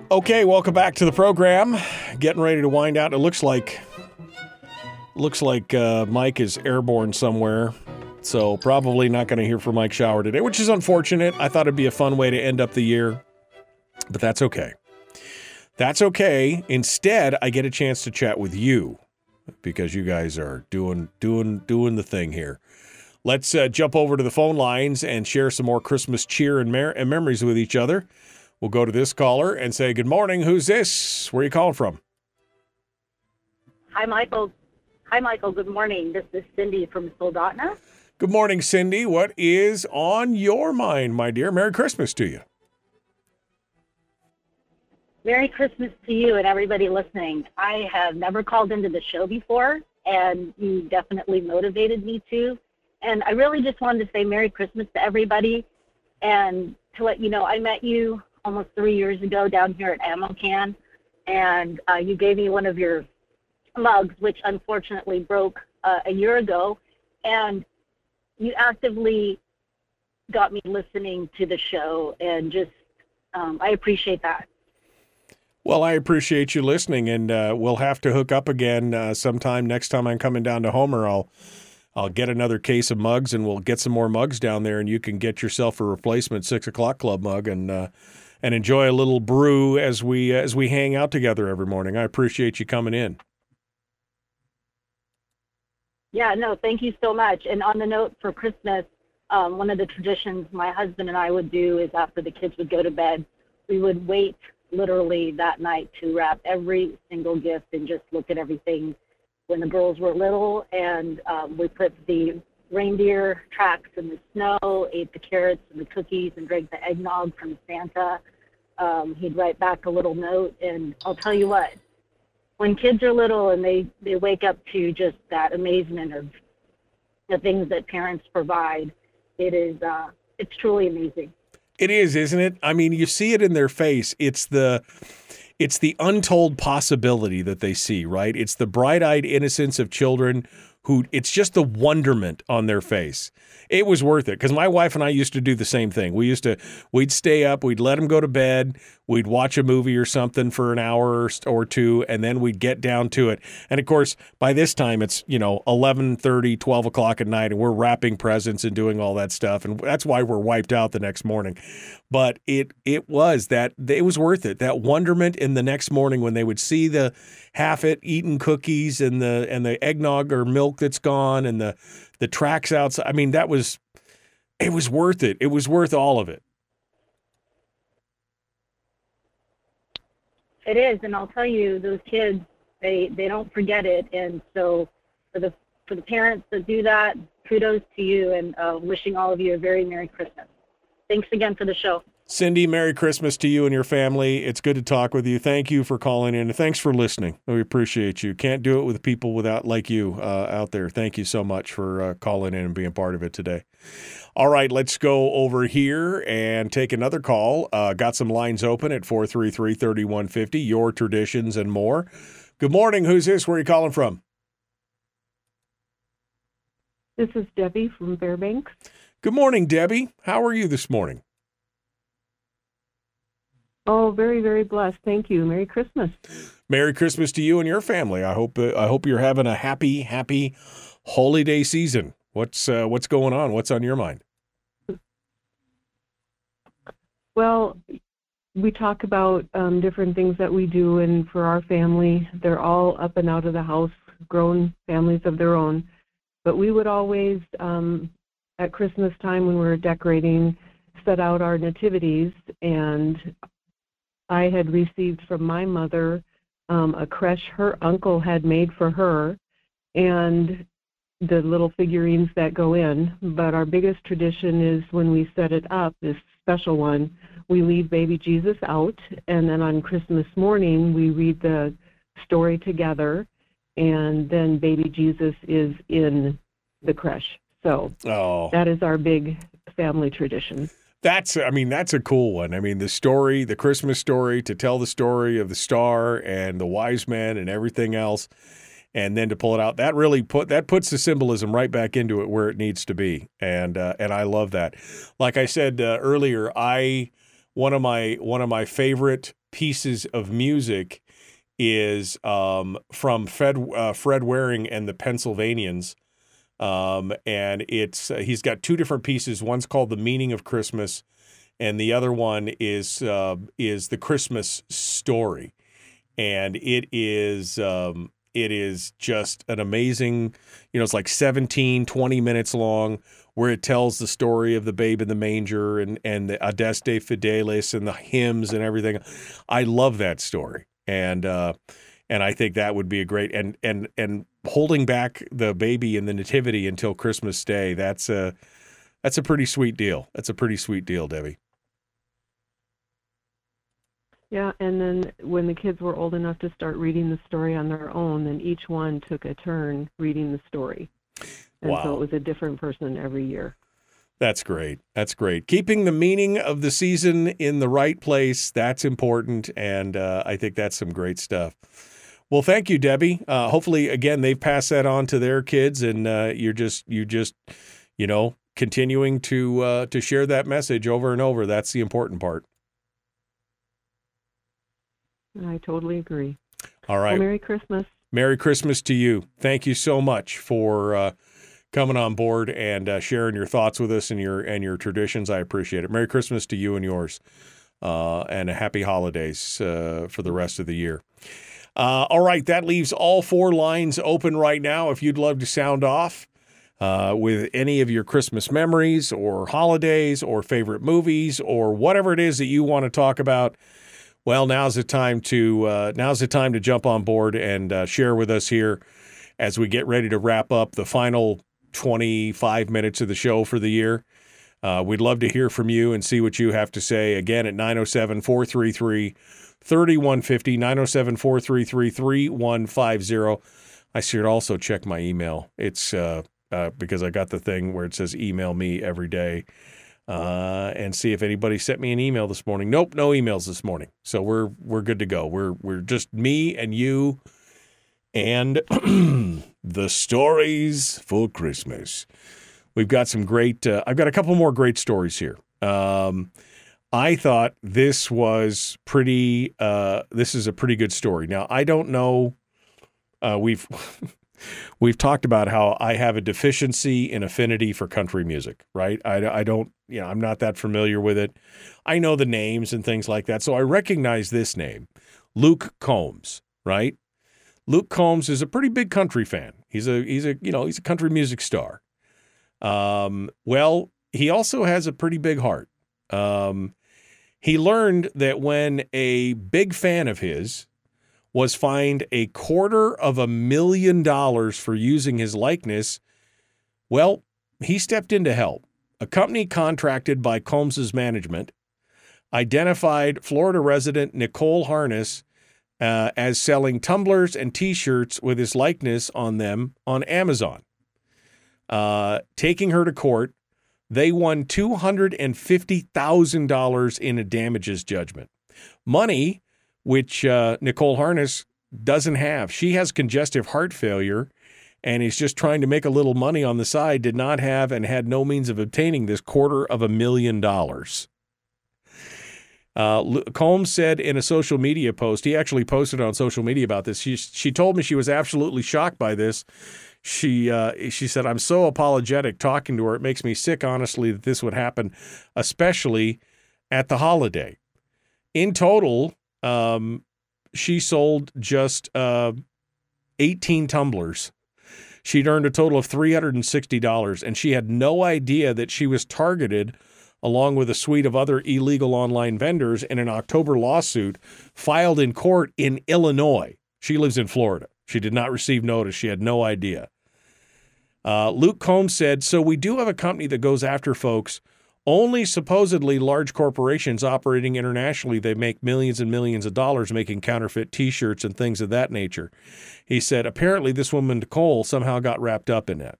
Okay, welcome back to the program. Getting ready to wind out. It looks like looks like uh, Mike is airborne somewhere, so probably not going to hear from Mike Shower today, which is unfortunate. I thought it'd be a fun way to end up the year, but that's okay. That's okay. Instead, I get a chance to chat with you because you guys are doing doing doing the thing here. let's uh, jump over to the phone lines and share some more Christmas cheer and, mer- and memories with each other. We'll go to this caller and say, Good morning. Who's this? Where are you calling from? Hi, Michael. Hi, Michael. Good morning. This is Cindy from Soldotna. Good morning, Cindy. What is on your mind, my dear? Merry Christmas to you. Merry Christmas to you and everybody listening. I have never called into the show before, and you definitely motivated me to. And I really just wanted to say Merry Christmas to everybody and to let you know I met you almost three years ago down here at Ammo Can, and uh, you gave me one of your mugs, which unfortunately broke uh, a year ago. And you actively got me listening to the show, and just um, I appreciate that. Well, I appreciate you listening, and uh, we'll have to hook up again uh, sometime next time I'm coming down to Homer. I'll I'll get another case of mugs, and we'll get some more mugs down there, and you can get yourself a replacement six o'clock club mug, and uh, and enjoy a little brew as we as we hang out together every morning. I appreciate you coming in. Yeah, no, thank you so much. And on the note for Christmas, um, one of the traditions my husband and I would do is after the kids would go to bed, we would wait literally that night to wrap every single gift and just look at everything when the girls were little. And um, we put the reindeer tracks in the snow, ate the carrots and the cookies, and drank the eggnog from Santa. Um, he'd write back a little note, and I'll tell you what, when kids are little and they they wake up to just that amazement of the things that parents provide, it is uh, it's truly amazing. It is, isn't it? I mean, you see it in their face. It's the it's the untold possibility that they see, right? It's the bright-eyed innocence of children who it's just the wonderment on their face. It was worth it because my wife and I used to do the same thing. We used to we'd stay up, we'd let them go to bed, we'd watch a movie or something for an hour or two, and then we'd get down to it. And of course, by this time it's you know 11, 12 o'clock at night, and we're wrapping presents and doing all that stuff, and that's why we're wiped out the next morning. But it it was that it was worth it. That wonderment in the next morning when they would see the half it eaten cookies and the and the eggnog or milk that's gone and the the tracks outside. I mean, that was it was worth it. It was worth all of it. It is, and I'll tell you, those kids they they don't forget it, and so for the for the parents that do that, kudos to you, and uh, wishing all of you a very merry Christmas. Thanks again for the show. Cindy, Merry Christmas to you and your family. It's good to talk with you. Thank you for calling in. Thanks for listening. We appreciate you. Can't do it with people without like you uh, out there. Thank you so much for uh, calling in and being part of it today. All right, let's go over here and take another call. Uh, got some lines open at 433 3150, your traditions and more. Good morning. Who's this? Where are you calling from? This is Debbie from Fairbanks. Good morning, Debbie. How are you this morning? Oh, very, very blessed. Thank you. Merry Christmas. Merry Christmas to you and your family. I hope uh, I hope you're having a happy, happy holiday season. What's uh, what's going on? What's on your mind? Well, we talk about um, different things that we do, and for our family, they're all up and out of the house, grown families of their own. But we would always, um, at Christmas time when we were decorating, set out our nativities and I had received from my mother um, a creche her uncle had made for her, and the little figurines that go in. But our biggest tradition is when we set it up, this special one, we leave baby Jesus out, and then on Christmas morning, we read the story together, and then baby Jesus is in the creche. So oh. that is our big family tradition that's I mean that's a cool one. I mean the story, the Christmas story to tell the story of the star and the wise men and everything else and then to pull it out that really put that puts the symbolism right back into it where it needs to be. And uh, and I love that. Like I said uh, earlier, I one of my one of my favorite pieces of music is um, from Fred uh, Fred Waring and the Pennsylvanians um, and it's uh, he's got two different pieces. One's called "The Meaning of Christmas," and the other one is uh, is the Christmas Story. And it is um, it is just an amazing, you know, it's like 17, 20 minutes long where it tells the story of the babe in the manger and, and the Adeste Fideles and the hymns and everything. I love that story. And, uh, and I think that would be a great and and and holding back the baby in the nativity until Christmas Day. That's a that's a pretty sweet deal. That's a pretty sweet deal, Debbie. Yeah, and then when the kids were old enough to start reading the story on their own, then each one took a turn reading the story. And Wow. so it was a different person every year. That's great. That's great. Keeping the meaning of the season in the right place, that's important. And uh, I think that's some great stuff. Well, thank you, Debbie. Uh, hopefully, again, they've passed that on to their kids, and uh, you're just you just you know continuing to uh, to share that message over and over. That's the important part. I totally agree. All right. Well, Merry Christmas. Merry Christmas to you. Thank you so much for uh, coming on board and uh, sharing your thoughts with us and your and your traditions. I appreciate it. Merry Christmas to you and yours, uh, and a happy holidays uh, for the rest of the year. Uh, all right, that leaves all four lines open right now. If you'd love to sound off uh, with any of your Christmas memories or holidays or favorite movies or whatever it is that you want to talk about, well, now's the time to uh, now's the time to jump on board and uh, share with us here as we get ready to wrap up the final 25 minutes of the show for the year. Uh, we'd love to hear from you and see what you have to say. Again, at 907 433 3150, 907 433 3150. I should also check my email. It's uh, uh, because I got the thing where it says email me every day uh, and see if anybody sent me an email this morning. Nope, no emails this morning. So we're we're good to go. We're we're just me and you and the stories for Christmas. We've got some great. Uh, I've got a couple more great stories here. Um, I thought this was pretty. Uh, this is a pretty good story. Now I don't know. Uh, we've we've talked about how I have a deficiency in affinity for country music. Right? I, I don't. You know, I'm not that familiar with it. I know the names and things like that, so I recognize this name, Luke Combs. Right? Luke Combs is a pretty big country fan. He's a he's a you know he's a country music star. Um, well, he also has a pretty big heart. Um, he learned that when a big fan of his was fined a quarter of a million dollars for using his likeness, well, he stepped in to help. A company contracted by Combs's management identified Florida resident Nicole Hartness uh, as selling tumblers and T-shirts with his likeness on them on Amazon. Uh, taking her to court, they won two hundred and fifty thousand dollars in a damages judgment. Money which uh, Nicole Hartness doesn't have. She has congestive heart failure and is just trying to make a little money on the side. Did not have and had no means of obtaining this quarter of a million dollars. Uh, Combs said in a social media post, he actually posted on social media about this. She, she told me she was absolutely shocked by this. She uh, she said, "I'm so apologetic talking to her. It makes me sick, honestly, that this would happen, especially at the holiday." In total, um, she sold just uh, 18 tumblers. She'd earned a total of $360, and she had no idea that she was targeted along with a suite of other illegal online vendors in an October lawsuit filed in court in Illinois. She lives in Florida. She did not receive notice. She had no idea. Uh, Luke Combs said, So we do have a company that goes after folks, only supposedly large corporations operating internationally. They make millions and millions of dollars making counterfeit t shirts and things of that nature. He said, Apparently, this woman, Nicole, somehow got wrapped up in it.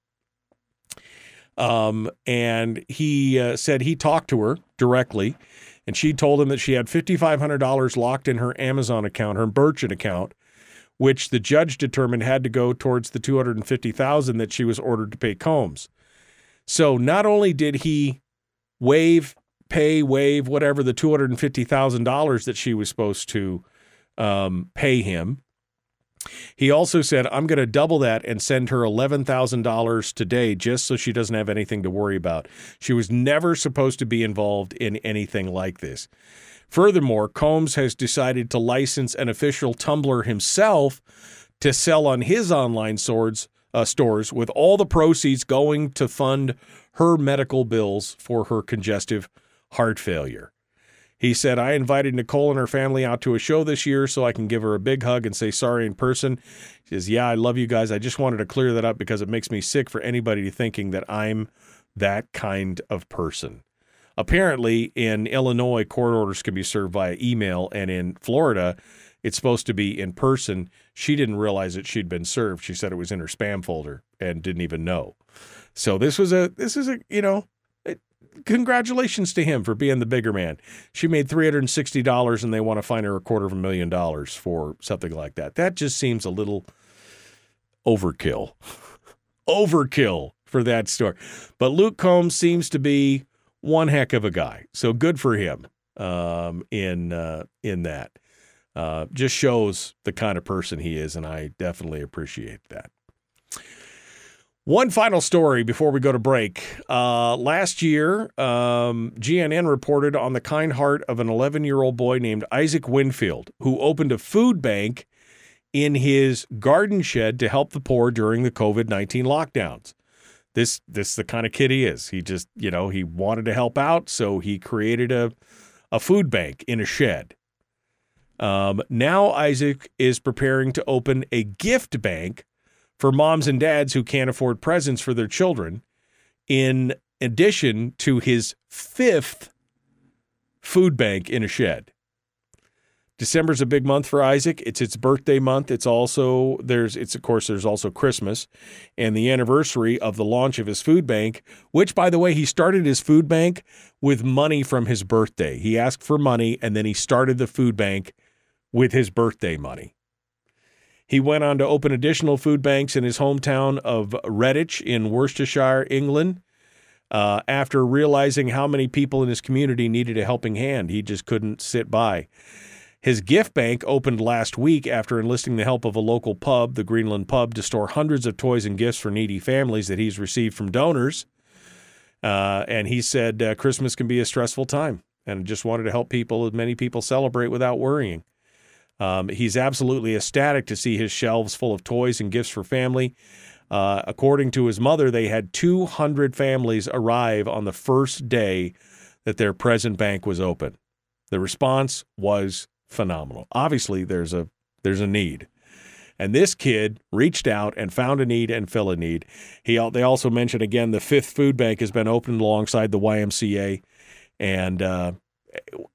Um, and he uh, said he talked to her directly, and she told him that she had $5,500 locked in her Amazon account, her Merchant account, which the judge determined had to go towards the 250000 that she was ordered to pay Combs. So not only did he waive, pay, waive, whatever the $250,000 that she was supposed to um, pay him, he also said, I'm going to double that and send her $11,000 today just so she doesn't have anything to worry about. She was never supposed to be involved in anything like this. Furthermore, Combs has decided to license an official tumbler himself to sell on his online swords, uh, stores, with all the proceeds going to fund her medical bills for her congestive heart failure. He said, I invited Nicole and her family out to a show this year so I can give her a big hug and say sorry in person. He says, Yeah, I love you guys. I just wanted to clear that up because it makes me sick for anybody thinking that I'm that kind of person. Apparently, in Illinois, court orders can be served via email, and in Florida, it's supposed to be in person. She didn't realize that she'd been served. She said it was in her spam folder and didn't even know. So this was a this is a you know congratulations to him for being the bigger man. She made $360 and they want to find her a quarter of a million dollars for something like that. That just seems a little overkill. overkill for that story. But Luke Combs seems to be one heck of a guy. So good for him um, in uh, in that. Uh, just shows the kind of person he is, and I definitely appreciate that. One final story before we go to break. Uh, last year, um, GNN reported on the kind heart of an 11 year old boy named Isaac Winfield, who opened a food bank in his garden shed to help the poor during the COVID 19 lockdowns. This, this is the kind of kid he is. He just, you know, he wanted to help out, so he created a, a food bank in a shed. Um, now Isaac is preparing to open a gift bank for moms and dads who can't afford presents for their children, in addition to his fifth food bank in a shed. December's a big month for Isaac. It's its birthday month. It's also there's it's of course there's also Christmas and the anniversary of the launch of his food bank, which by the way, he started his food bank with money from his birthday. He asked for money and then he started the food bank with his birthday money. He went on to open additional food banks in his hometown of Redditch in Worcestershire, England. Uh, after realizing how many people in his community needed a helping hand, he just couldn't sit by. His gift bank opened last week after enlisting the help of a local pub, the Greenland Pub, to store hundreds of toys and gifts for needy families that he's received from donors. Uh, and he said uh, Christmas can be a stressful time and just wanted to help people, as many people, celebrate without worrying. Um, he's absolutely ecstatic to see his shelves full of toys and gifts for family. Uh, according to his mother, they had 200 families arrive on the first day that their present bank was open. The response was phenomenal. Obviously, there's a there's a need. And this kid reached out and found a need and fill a need. He they also mentioned again the fifth food bank has been opened alongside the YMCA, and uh,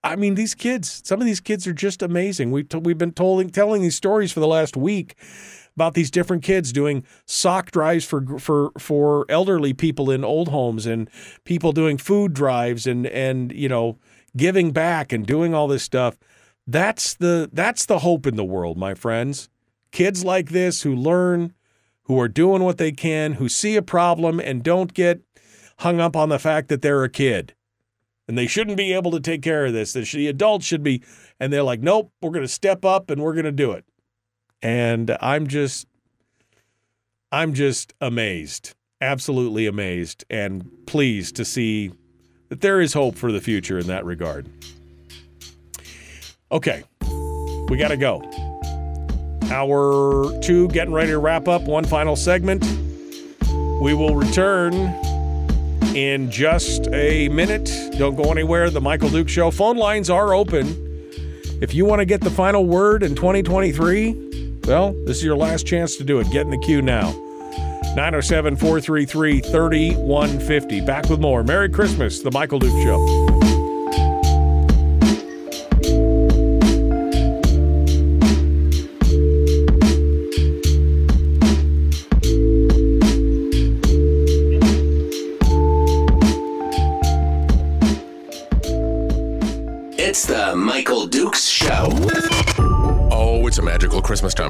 I mean, these kids, some of these kids are just amazing. We've, t- we've been told, telling these stories for the last week about these different kids doing sock drives for for for elderly people in old homes and people doing food drives and and you know giving back and doing all this stuff. That's the that's the hope in the world, my friends. Kids like this who learn, who are doing what they can, who see a problem and don't get hung up on the fact that they're a kid and they shouldn't be able to take care of this. The adults should be, and they're like, nope, we're going to step up and we're going to do it. And I'm just, I'm just amazed, absolutely amazed, and pleased to see that there is hope for the future in that regard. Okay, we got to go. Hour two, getting ready to wrap up. One final segment. We will return in just a minute. Don't go anywhere. The Michael Duke Show phone lines are open. If you want to get the final word in 2023, well, this is your last chance to do it. Get in the queue now. 907 433 3150. Back with more. Merry Christmas, The Michael Duke Show.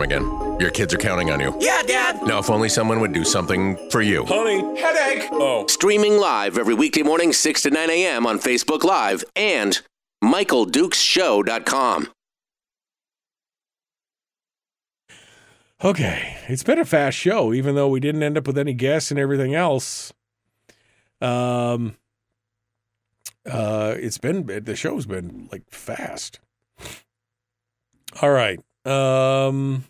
Time again. Your kids are counting on you. Yeah, Dad. Now, if only someone would do something for you. Honey, headache. Oh. Streaming live every weekday morning, 6 to 9 a.m. on Facebook Live and MichaelDukesShow.com. Okay, it's been a fast show, even though we didn't end up with any guests and everything else. Um, uh, it's been the show's been like fast. All right. Um,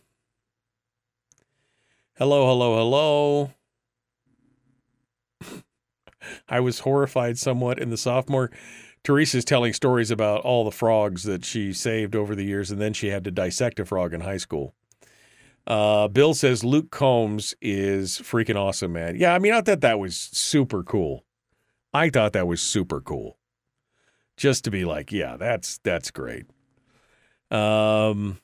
Hello, hello, hello. I was horrified somewhat in the sophomore. Teresa's telling stories about all the frogs that she saved over the years, and then she had to dissect a frog in high school. Uh, Bill says Luke Combs is freaking awesome, man. Yeah, I mean, I thought that was super cool. I thought that was super cool. Just to be like, yeah, that's that's great. Um,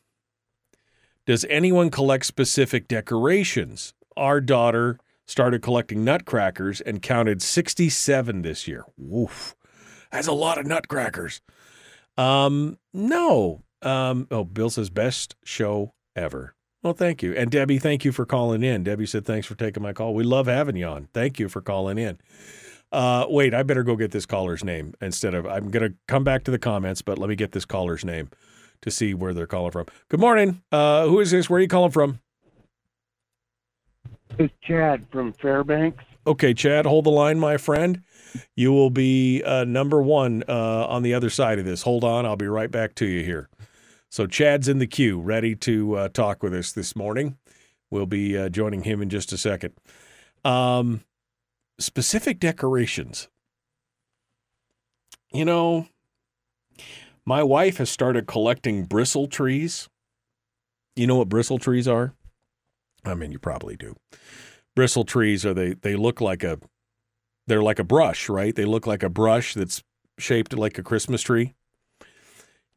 does anyone collect specific decorations? Our daughter started collecting nutcrackers and counted 67 this year. Woof. That's a lot of nutcrackers. Um, no. Um, oh, Bill says best show ever. Well, thank you. And Debbie, thank you for calling in. Debbie said, thanks for taking my call. We love having you on. Thank you for calling in. Uh, wait, I better go get this caller's name instead of, I'm going to come back to the comments, but let me get this caller's name to see where they're calling from. Good morning. Uh, who is this? Where are you calling from? It's Chad from Fairbanks. Okay, Chad, hold the line, my friend. You will be uh, number one uh, on the other side of this. Hold on. I'll be right back to you here. So, Chad's in the queue, ready to uh, talk with us this morning. We'll be uh, joining him in just a second. Um, specific decorations. You know, my wife has started collecting bristle trees. You know what bristle trees are? I mean, you probably do. Bristle trees are they they look like a they're like a brush, right? They look like a brush that's shaped like a Christmas tree.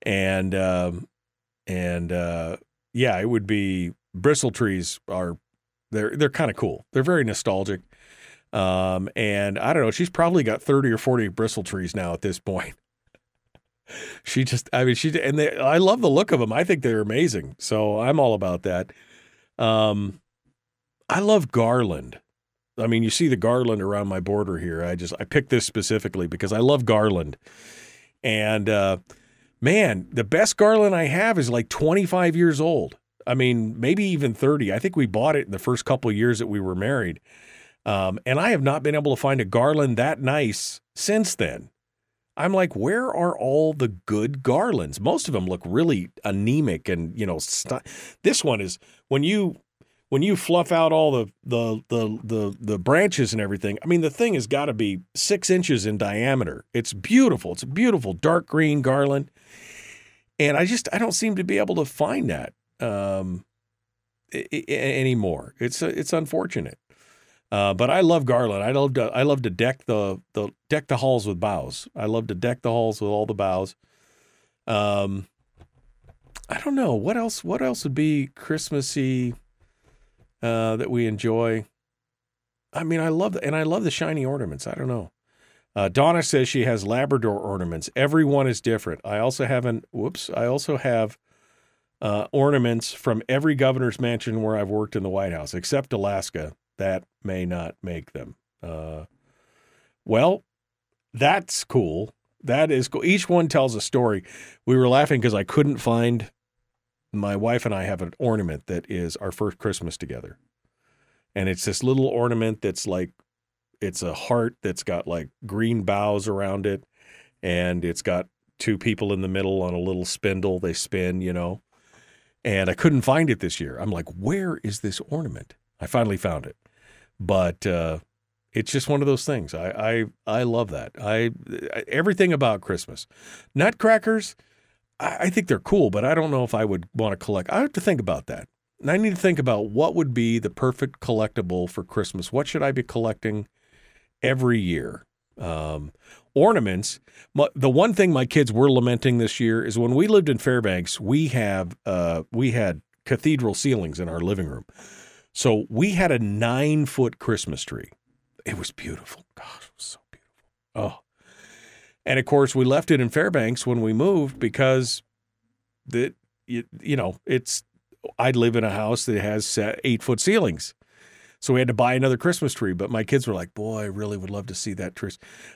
And um, and uh, yeah, it would be bristle trees are they're they're kind of cool. They're very nostalgic. Um, and I don't know, she's probably got 30 or 40 bristle trees now at this point. She just I mean she and they, I love the look of them. I think they're amazing. So I'm all about that. Um I love garland. I mean, you see the garland around my border here. I just I picked this specifically because I love garland. And uh man, the best garland I have is like 25 years old. I mean, maybe even 30. I think we bought it in the first couple of years that we were married. Um, and I have not been able to find a garland that nice since then. I'm like, where are all the good garlands? Most of them look really anemic and, you know, st- this one is when you when you fluff out all the the the the the branches and everything, I mean the thing has got to be six inches in diameter. It's beautiful. It's a beautiful dark green garland, and I just I don't seem to be able to find that um, I- I- anymore. It's it's unfortunate. Uh, but I love garland. I love to I love to deck the the deck the halls with boughs. I love to deck the halls with all the boughs. Um, I don't know what else. What else would be Christmassy uh, that we enjoy? I mean, I love and I love the shiny ornaments. I don't know. Uh, Donna says she has Labrador ornaments. Every one is different. I also have an whoops. I also have uh, ornaments from every governor's mansion where I've worked in the White House, except Alaska. That may not make them. Uh, well, that's cool. That is cool. Each one tells a story. We were laughing because I couldn't find. My wife and I have an ornament that is our first Christmas together, and it's this little ornament that's like, it's a heart that's got like green boughs around it, and it's got two people in the middle on a little spindle. They spin, you know. And I couldn't find it this year. I'm like, where is this ornament? I finally found it, but uh, it's just one of those things. I I I love that. I everything about Christmas, nutcrackers. I, I think they're cool, but I don't know if I would want to collect. I have to think about that. And I need to think about what would be the perfect collectible for Christmas. What should I be collecting every year? Um, ornaments. My, the one thing my kids were lamenting this year is when we lived in Fairbanks, we have uh, we had cathedral ceilings in our living room. So we had a nine foot Christmas tree. It was beautiful. Gosh, it was so beautiful. Oh. And of course, we left it in Fairbanks when we moved because the you, you know, it's I live in a house that has eight foot ceilings. So we had to buy another Christmas tree. But my kids were like, boy, I really would love to see that tree.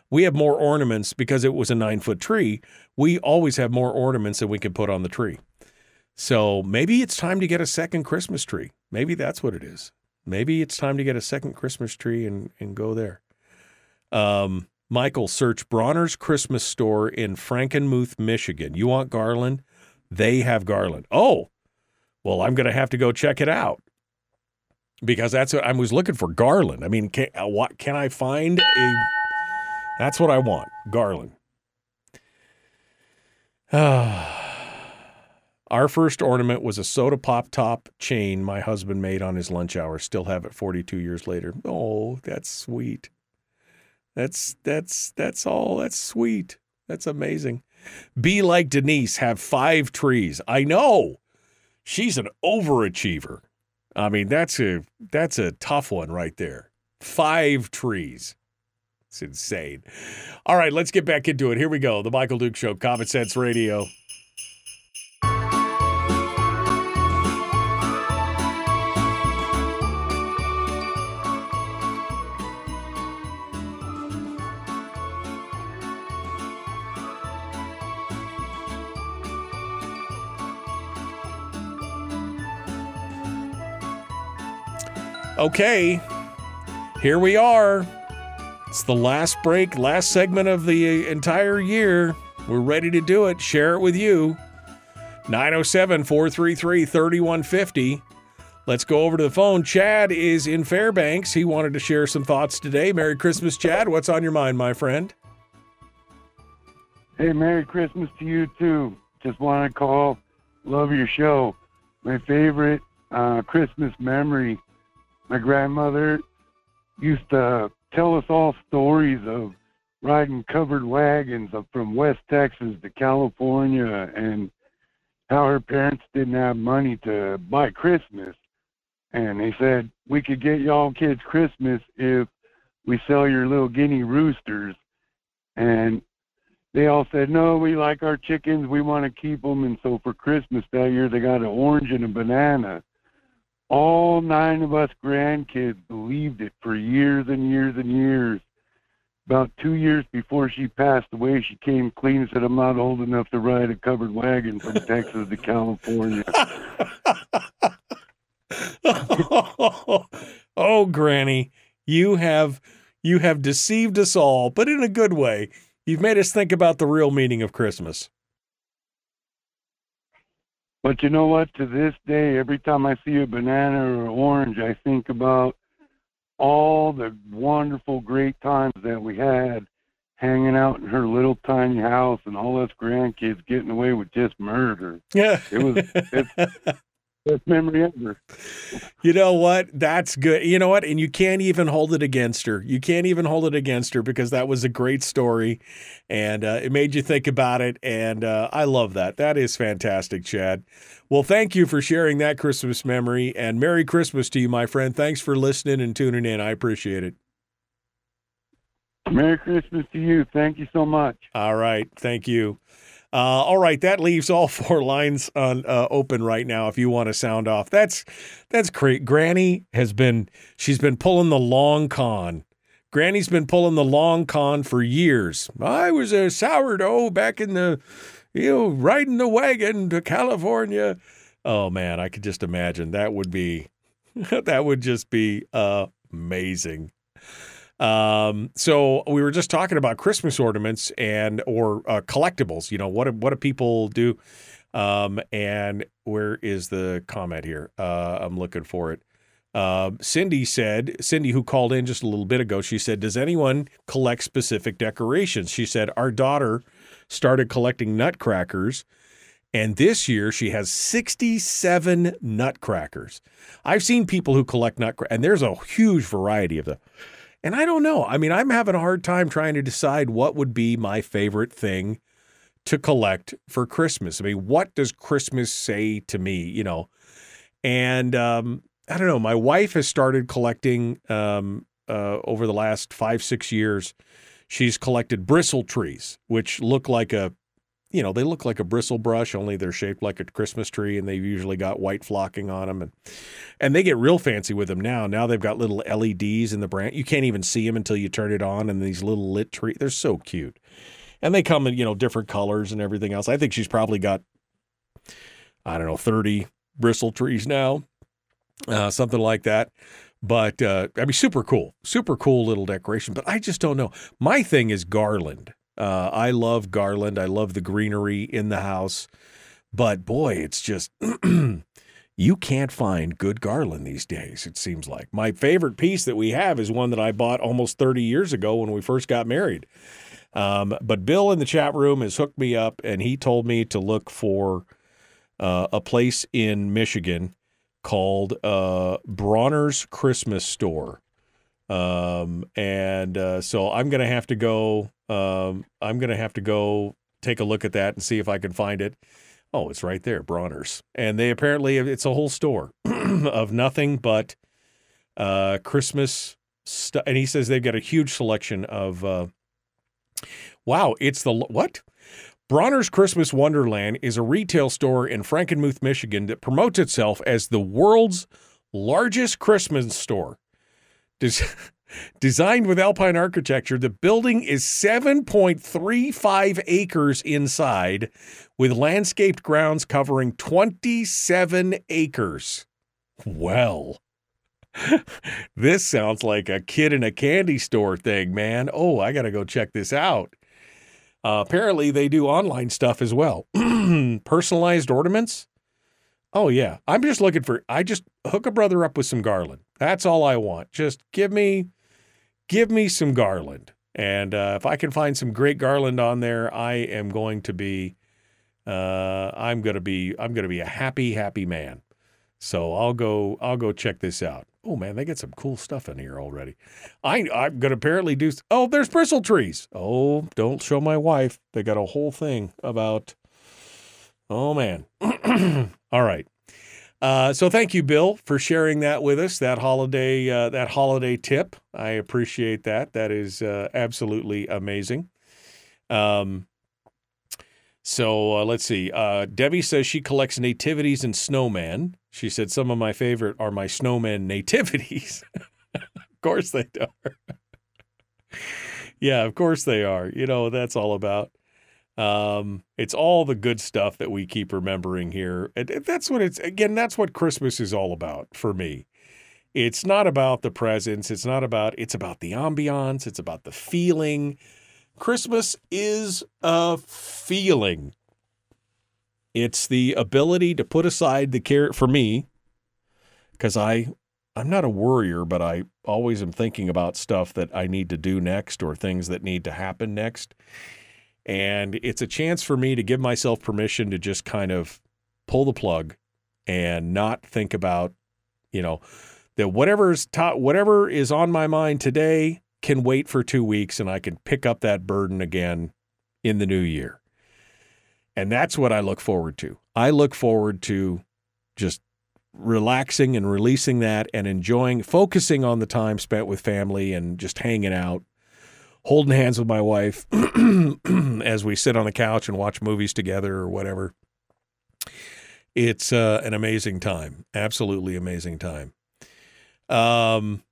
We have more ornaments because it was a nine foot tree. We always have more ornaments than we can put on the tree. So maybe it's time to get a second Christmas tree. Maybe that's what it is. Maybe it's time to get a second Christmas tree and, and go there. Um, Michael, search Bronner's Christmas store in Frankenmuth, Michigan. You want garland? They have garland. Oh, well, I'm going to have to go check it out. because that's what I was looking for. Garland. I mean, can, uh, what can I find a? That's what I want. Garland. Our first ornament was a soda pop top chain my husband made on his lunch hour. Still have it 42 years later. Oh, that's sweet. That's that's that's all. That's sweet. That's amazing. Be like Denise. Have five trees. I know. She's an overachiever. I mean, that's a that's a tough one right there. Five trees. It's insane. All right, let's get back into it. Here we go. The Michael Duke Show, Common Sense Radio. Okay, here we are. It's the last break, last segment of the entire year. We're ready to do it. Share it with you. 907 433 3150. Let's go over to the phone. Chad is in Fairbanks. He wanted to share some thoughts today. Merry Christmas, Chad. What's on your mind, my friend? Hey, Merry Christmas to you too. Just want to call. Love your show. My favorite uh, Christmas memory. My grandmother used to tell us all stories of riding covered wagons up from West Texas to California and how her parents didn't have money to buy Christmas. And they said, we could get y'all kids Christmas if we sell your little guinea roosters. And they all said, no, we like our chickens. We want to keep them. And so for Christmas that year, they got an orange and a banana. All nine of us grandkids believed it for years and years and years. About two years before she passed away, she came clean and said, I'm not old enough to ride a covered wagon from Texas to California. oh, Granny, you have you have deceived us all, but in a good way. You've made us think about the real meaning of Christmas. But you know what? To this day, every time I see a banana or an orange, I think about all the wonderful, great times that we had hanging out in her little tiny house and all us grandkids getting away with just murder. Yeah. It was it's best memory ever. You know what? That's good. You know what? And you can't even hold it against her. You can't even hold it against her because that was a great story and uh, it made you think about it. And uh, I love that. That is fantastic, Chad. Well, thank you for sharing that Christmas memory and Merry Christmas to you, my friend. Thanks for listening and tuning in. I appreciate it. Merry Christmas to you. Thank you so much. All right. Thank you. Uh, all right, that leaves all four lines on uh, open right now. If you want to sound off, that's that's great. Granny has been she's been pulling the long con. Granny's been pulling the long con for years. I was a sourdough back in the, you know, riding the wagon to California. Oh man, I could just imagine that would be, that would just be uh, amazing. Um, so we were just talking about Christmas ornaments and or uh, collectibles. You know what? Do, what do people do? Um, and where is the comment here? Uh, I'm looking for it. Uh, Cindy said, Cindy, who called in just a little bit ago, she said, Does anyone collect specific decorations? She said, Our daughter started collecting nutcrackers, and this year she has 67 nutcrackers. I've seen people who collect nutcrackers, and there's a huge variety of them. And I don't know. I mean, I'm having a hard time trying to decide what would be my favorite thing to collect for Christmas. I mean, what does Christmas say to me, you know? And um, I don't know. My wife has started collecting um, uh, over the last five, six years. She's collected bristle trees, which look like a, you know, they look like a bristle brush, only they're shaped like a Christmas tree, and they've usually got white flocking on them, and and they get real fancy with them now. Now they've got little LEDs in the branch. You can't even see them until you turn it on, and these little lit tree. They're so cute, and they come in you know different colors and everything else. I think she's probably got, I don't know, thirty bristle trees now uh, something like that. But uh, I mean, super cool, super cool little decoration. But I just don't know. My thing is garland. Uh, I love garland. I love the greenery in the house. But boy, it's just, you can't find good garland these days, it seems like. My favorite piece that we have is one that I bought almost 30 years ago when we first got married. Um, but Bill in the chat room has hooked me up and he told me to look for uh, a place in Michigan called uh, Bronner's Christmas Store. Um, and uh, so I'm going to have to go. Um, I'm going to have to go take a look at that and see if I can find it. Oh, it's right there, Bronner's. And they apparently, it's a whole store of nothing but uh, Christmas stuff. And he says they've got a huge selection of, uh, wow, it's the, what? Bronner's Christmas Wonderland is a retail store in Frankenmuth, Michigan that promotes itself as the world's largest Christmas store. Des- designed with alpine architecture, the building is 7.35 acres inside with landscaped grounds covering 27 acres. Well, this sounds like a kid in a candy store thing, man. Oh, I got to go check this out. Uh, apparently, they do online stuff as well. Personalized ornaments. Oh yeah, I'm just looking for. I just hook a brother up with some garland. That's all I want. Just give me, give me some garland. And uh, if I can find some great garland on there, I am going to be, uh, I'm gonna be, I'm gonna be a happy, happy man. So I'll go, I'll go check this out. Oh man, they get some cool stuff in here already. I I'm gonna apparently do. Oh, there's bristle trees. Oh, don't show my wife. They got a whole thing about. Oh man. All right. Uh, so thank you, Bill, for sharing that with us. That holiday uh, that holiday tip. I appreciate that. That is uh, absolutely amazing. Um. So uh, let's see. Uh, Debbie says she collects nativities and snowman. She said some of my favorite are my snowman nativities. of course they are. yeah, of course they are. You know that's all about. Um, it's all the good stuff that we keep remembering here. And that's what it's again. That's what Christmas is all about for me. It's not about the presents. It's not about. It's about the ambiance. It's about the feeling. Christmas is a feeling. It's the ability to put aside the care for me, because I, I'm not a worrier, but I always am thinking about stuff that I need to do next or things that need to happen next. And it's a chance for me to give myself permission to just kind of pull the plug and not think about, you know, that whatever's ta- whatever is on my mind today can wait for two weeks and I can pick up that burden again in the new year. And that's what I look forward to. I look forward to just relaxing and releasing that and enjoying, focusing on the time spent with family and just hanging out, holding hands with my wife as we sit on the couch and watch movies together or whatever. It's uh, an amazing time, absolutely amazing time. Um,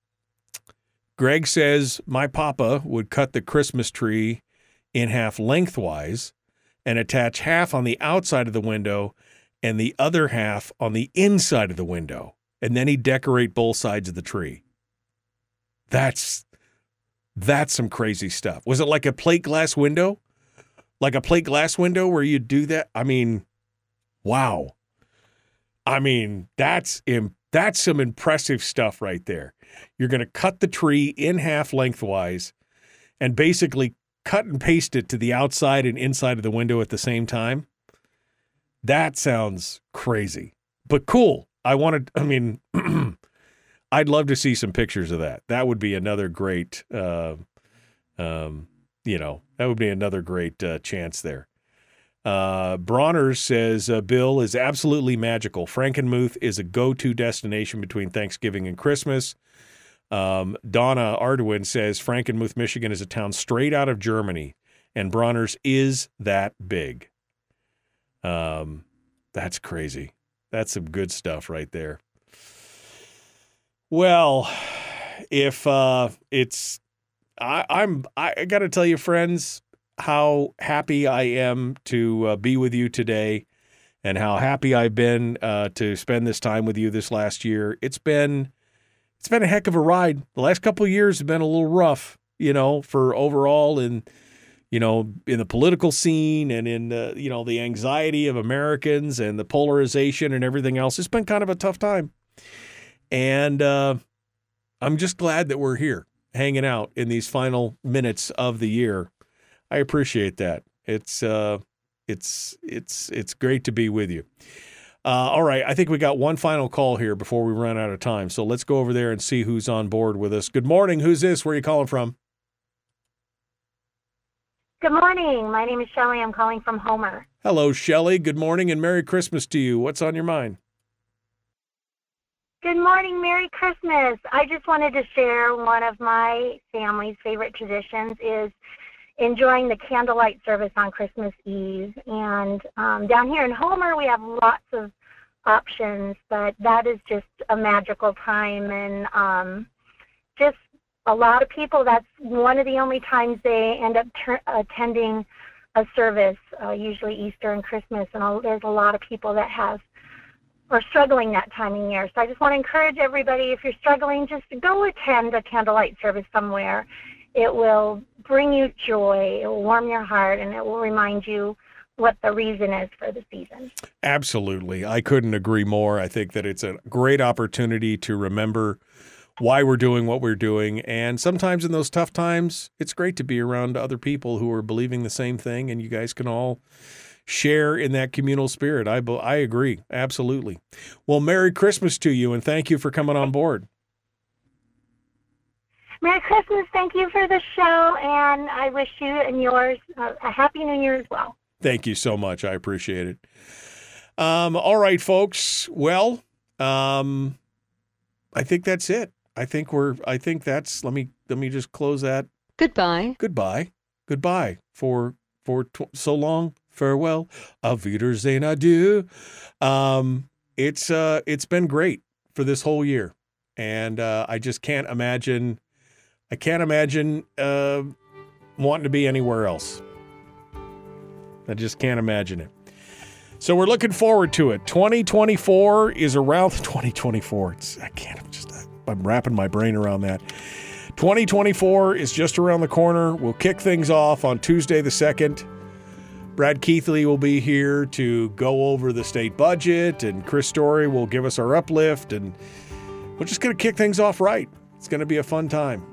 Greg says my papa would cut the Christmas tree in half lengthwise and attach half on the outside of the window and the other half on the inside of the window. And then he'd decorate both sides of the tree. That's that's some crazy stuff. Was it like a plate glass window? Like a plate glass window where you do that? I mean, wow. I mean, that's Im- that's some impressive stuff right there. You're going to cut the tree in half lengthwise and basically cut and paste it to the outside and inside of the window at the same time. That sounds crazy, but cool. I wanted, I mean, I'd love to see some pictures of that. That would be another great, uh, um, you know, that would be another great uh, chance there. Uh, Bronner says uh, Bill is absolutely magical. Frankenmuth is a go-to destination between Thanksgiving and Christmas. Um, Donna Arduin says Frankenmuth, Michigan is a town straight out of Germany, and Bronner's is that big. Um, that's crazy. That's some good stuff right there. Well, if uh, it's, I, I'm, I got to tell you, friends, how happy I am to uh, be with you today, and how happy I've been uh, to spend this time with you this last year. It's been it's been a heck of a ride. The last couple of years have been a little rough, you know, for overall and you know, in the political scene and in the, you know, the anxiety of Americans and the polarization and everything else. It's been kind of a tough time. And uh, I'm just glad that we're here hanging out in these final minutes of the year. I appreciate that. It's uh, it's it's it's great to be with you. Uh, all right, I think we got one final call here before we run out of time. So let's go over there and see who's on board with us. Good morning. Who's this? Where are you calling from? Good morning. My name is Shelly. I'm calling from Homer. Hello, Shelly. Good morning and Merry Christmas to you. What's on your mind? Good morning. Merry Christmas. I just wanted to share one of my family's favorite traditions is enjoying the candlelight service on Christmas Eve. And um, down here in Homer, we have lots of options, but that is just a magical time and um, just a lot of people, that's one of the only times they end up ter- attending a service, uh, usually Easter and Christmas, and all, there's a lot of people that have are struggling that time of year. So I just want to encourage everybody, if you're struggling, just go attend a candlelight service somewhere. It will bring you joy, it will warm your heart, and it will remind you what the reason is for the season. Absolutely. I couldn't agree more. I think that it's a great opportunity to remember why we're doing what we're doing. And sometimes in those tough times, it's great to be around other people who are believing the same thing, and you guys can all share in that communal spirit. I, I agree. Absolutely. Well, Merry Christmas to you, and thank you for coming on board. Merry Christmas. Thank you for the show, and I wish you and yours a happy new year as well. Thank you so much. I appreciate it. Um, all right, folks. Well, um, I think that's it. I think we're. I think that's. Let me. Let me just close that. Goodbye. Goodbye. Goodbye for for tw- so long. Farewell. Auf Wiedersehen. Adieu. Um, it's uh, it's been great for this whole year, and uh, I just can't imagine. I can't imagine uh, wanting to be anywhere else. I just can't imagine it. So we're looking forward to it. 2024 is around 2024. It's I can't I'm just I'm wrapping my brain around that. 2024 is just around the corner. We'll kick things off on Tuesday the 2nd. Brad Keithley will be here to go over the state budget, and Chris Story will give us our uplift, and we're just going to kick things off right. It's going to be a fun time.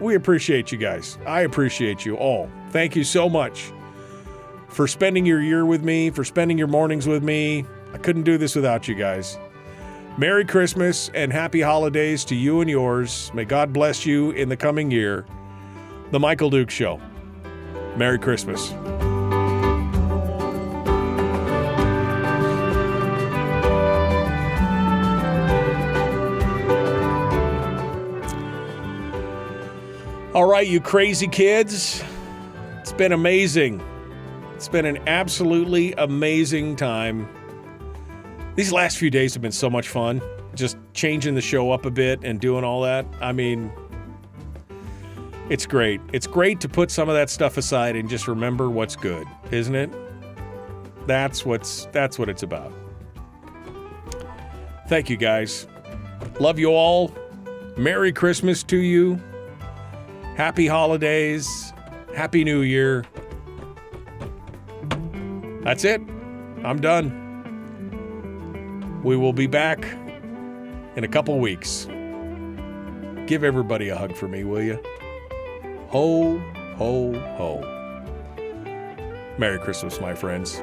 We appreciate you guys. I appreciate you all. Thank you so much for spending your year with me, for spending your mornings with me. I couldn't do this without you guys. Merry Christmas and happy holidays to you and yours. May God bless you in the coming year. The Michael Duke Show. Merry Christmas. All right, you crazy kids. It's been amazing. It's been an absolutely amazing time these last few days have been so much fun. Just changing the show up a bit and doing all that. I mean, it's great. It's great to put some of that stuff aside and just remember what's good, isn't it? That's what's that's what it's about. Thank you guys. Love you all. Merry Christmas to you. Happy holidays. Happy New Year. That's it. I'm done. We will be back in a couple weeks. Give everybody a hug for me, will you? Ho, ho, ho. Merry Christmas, my friends.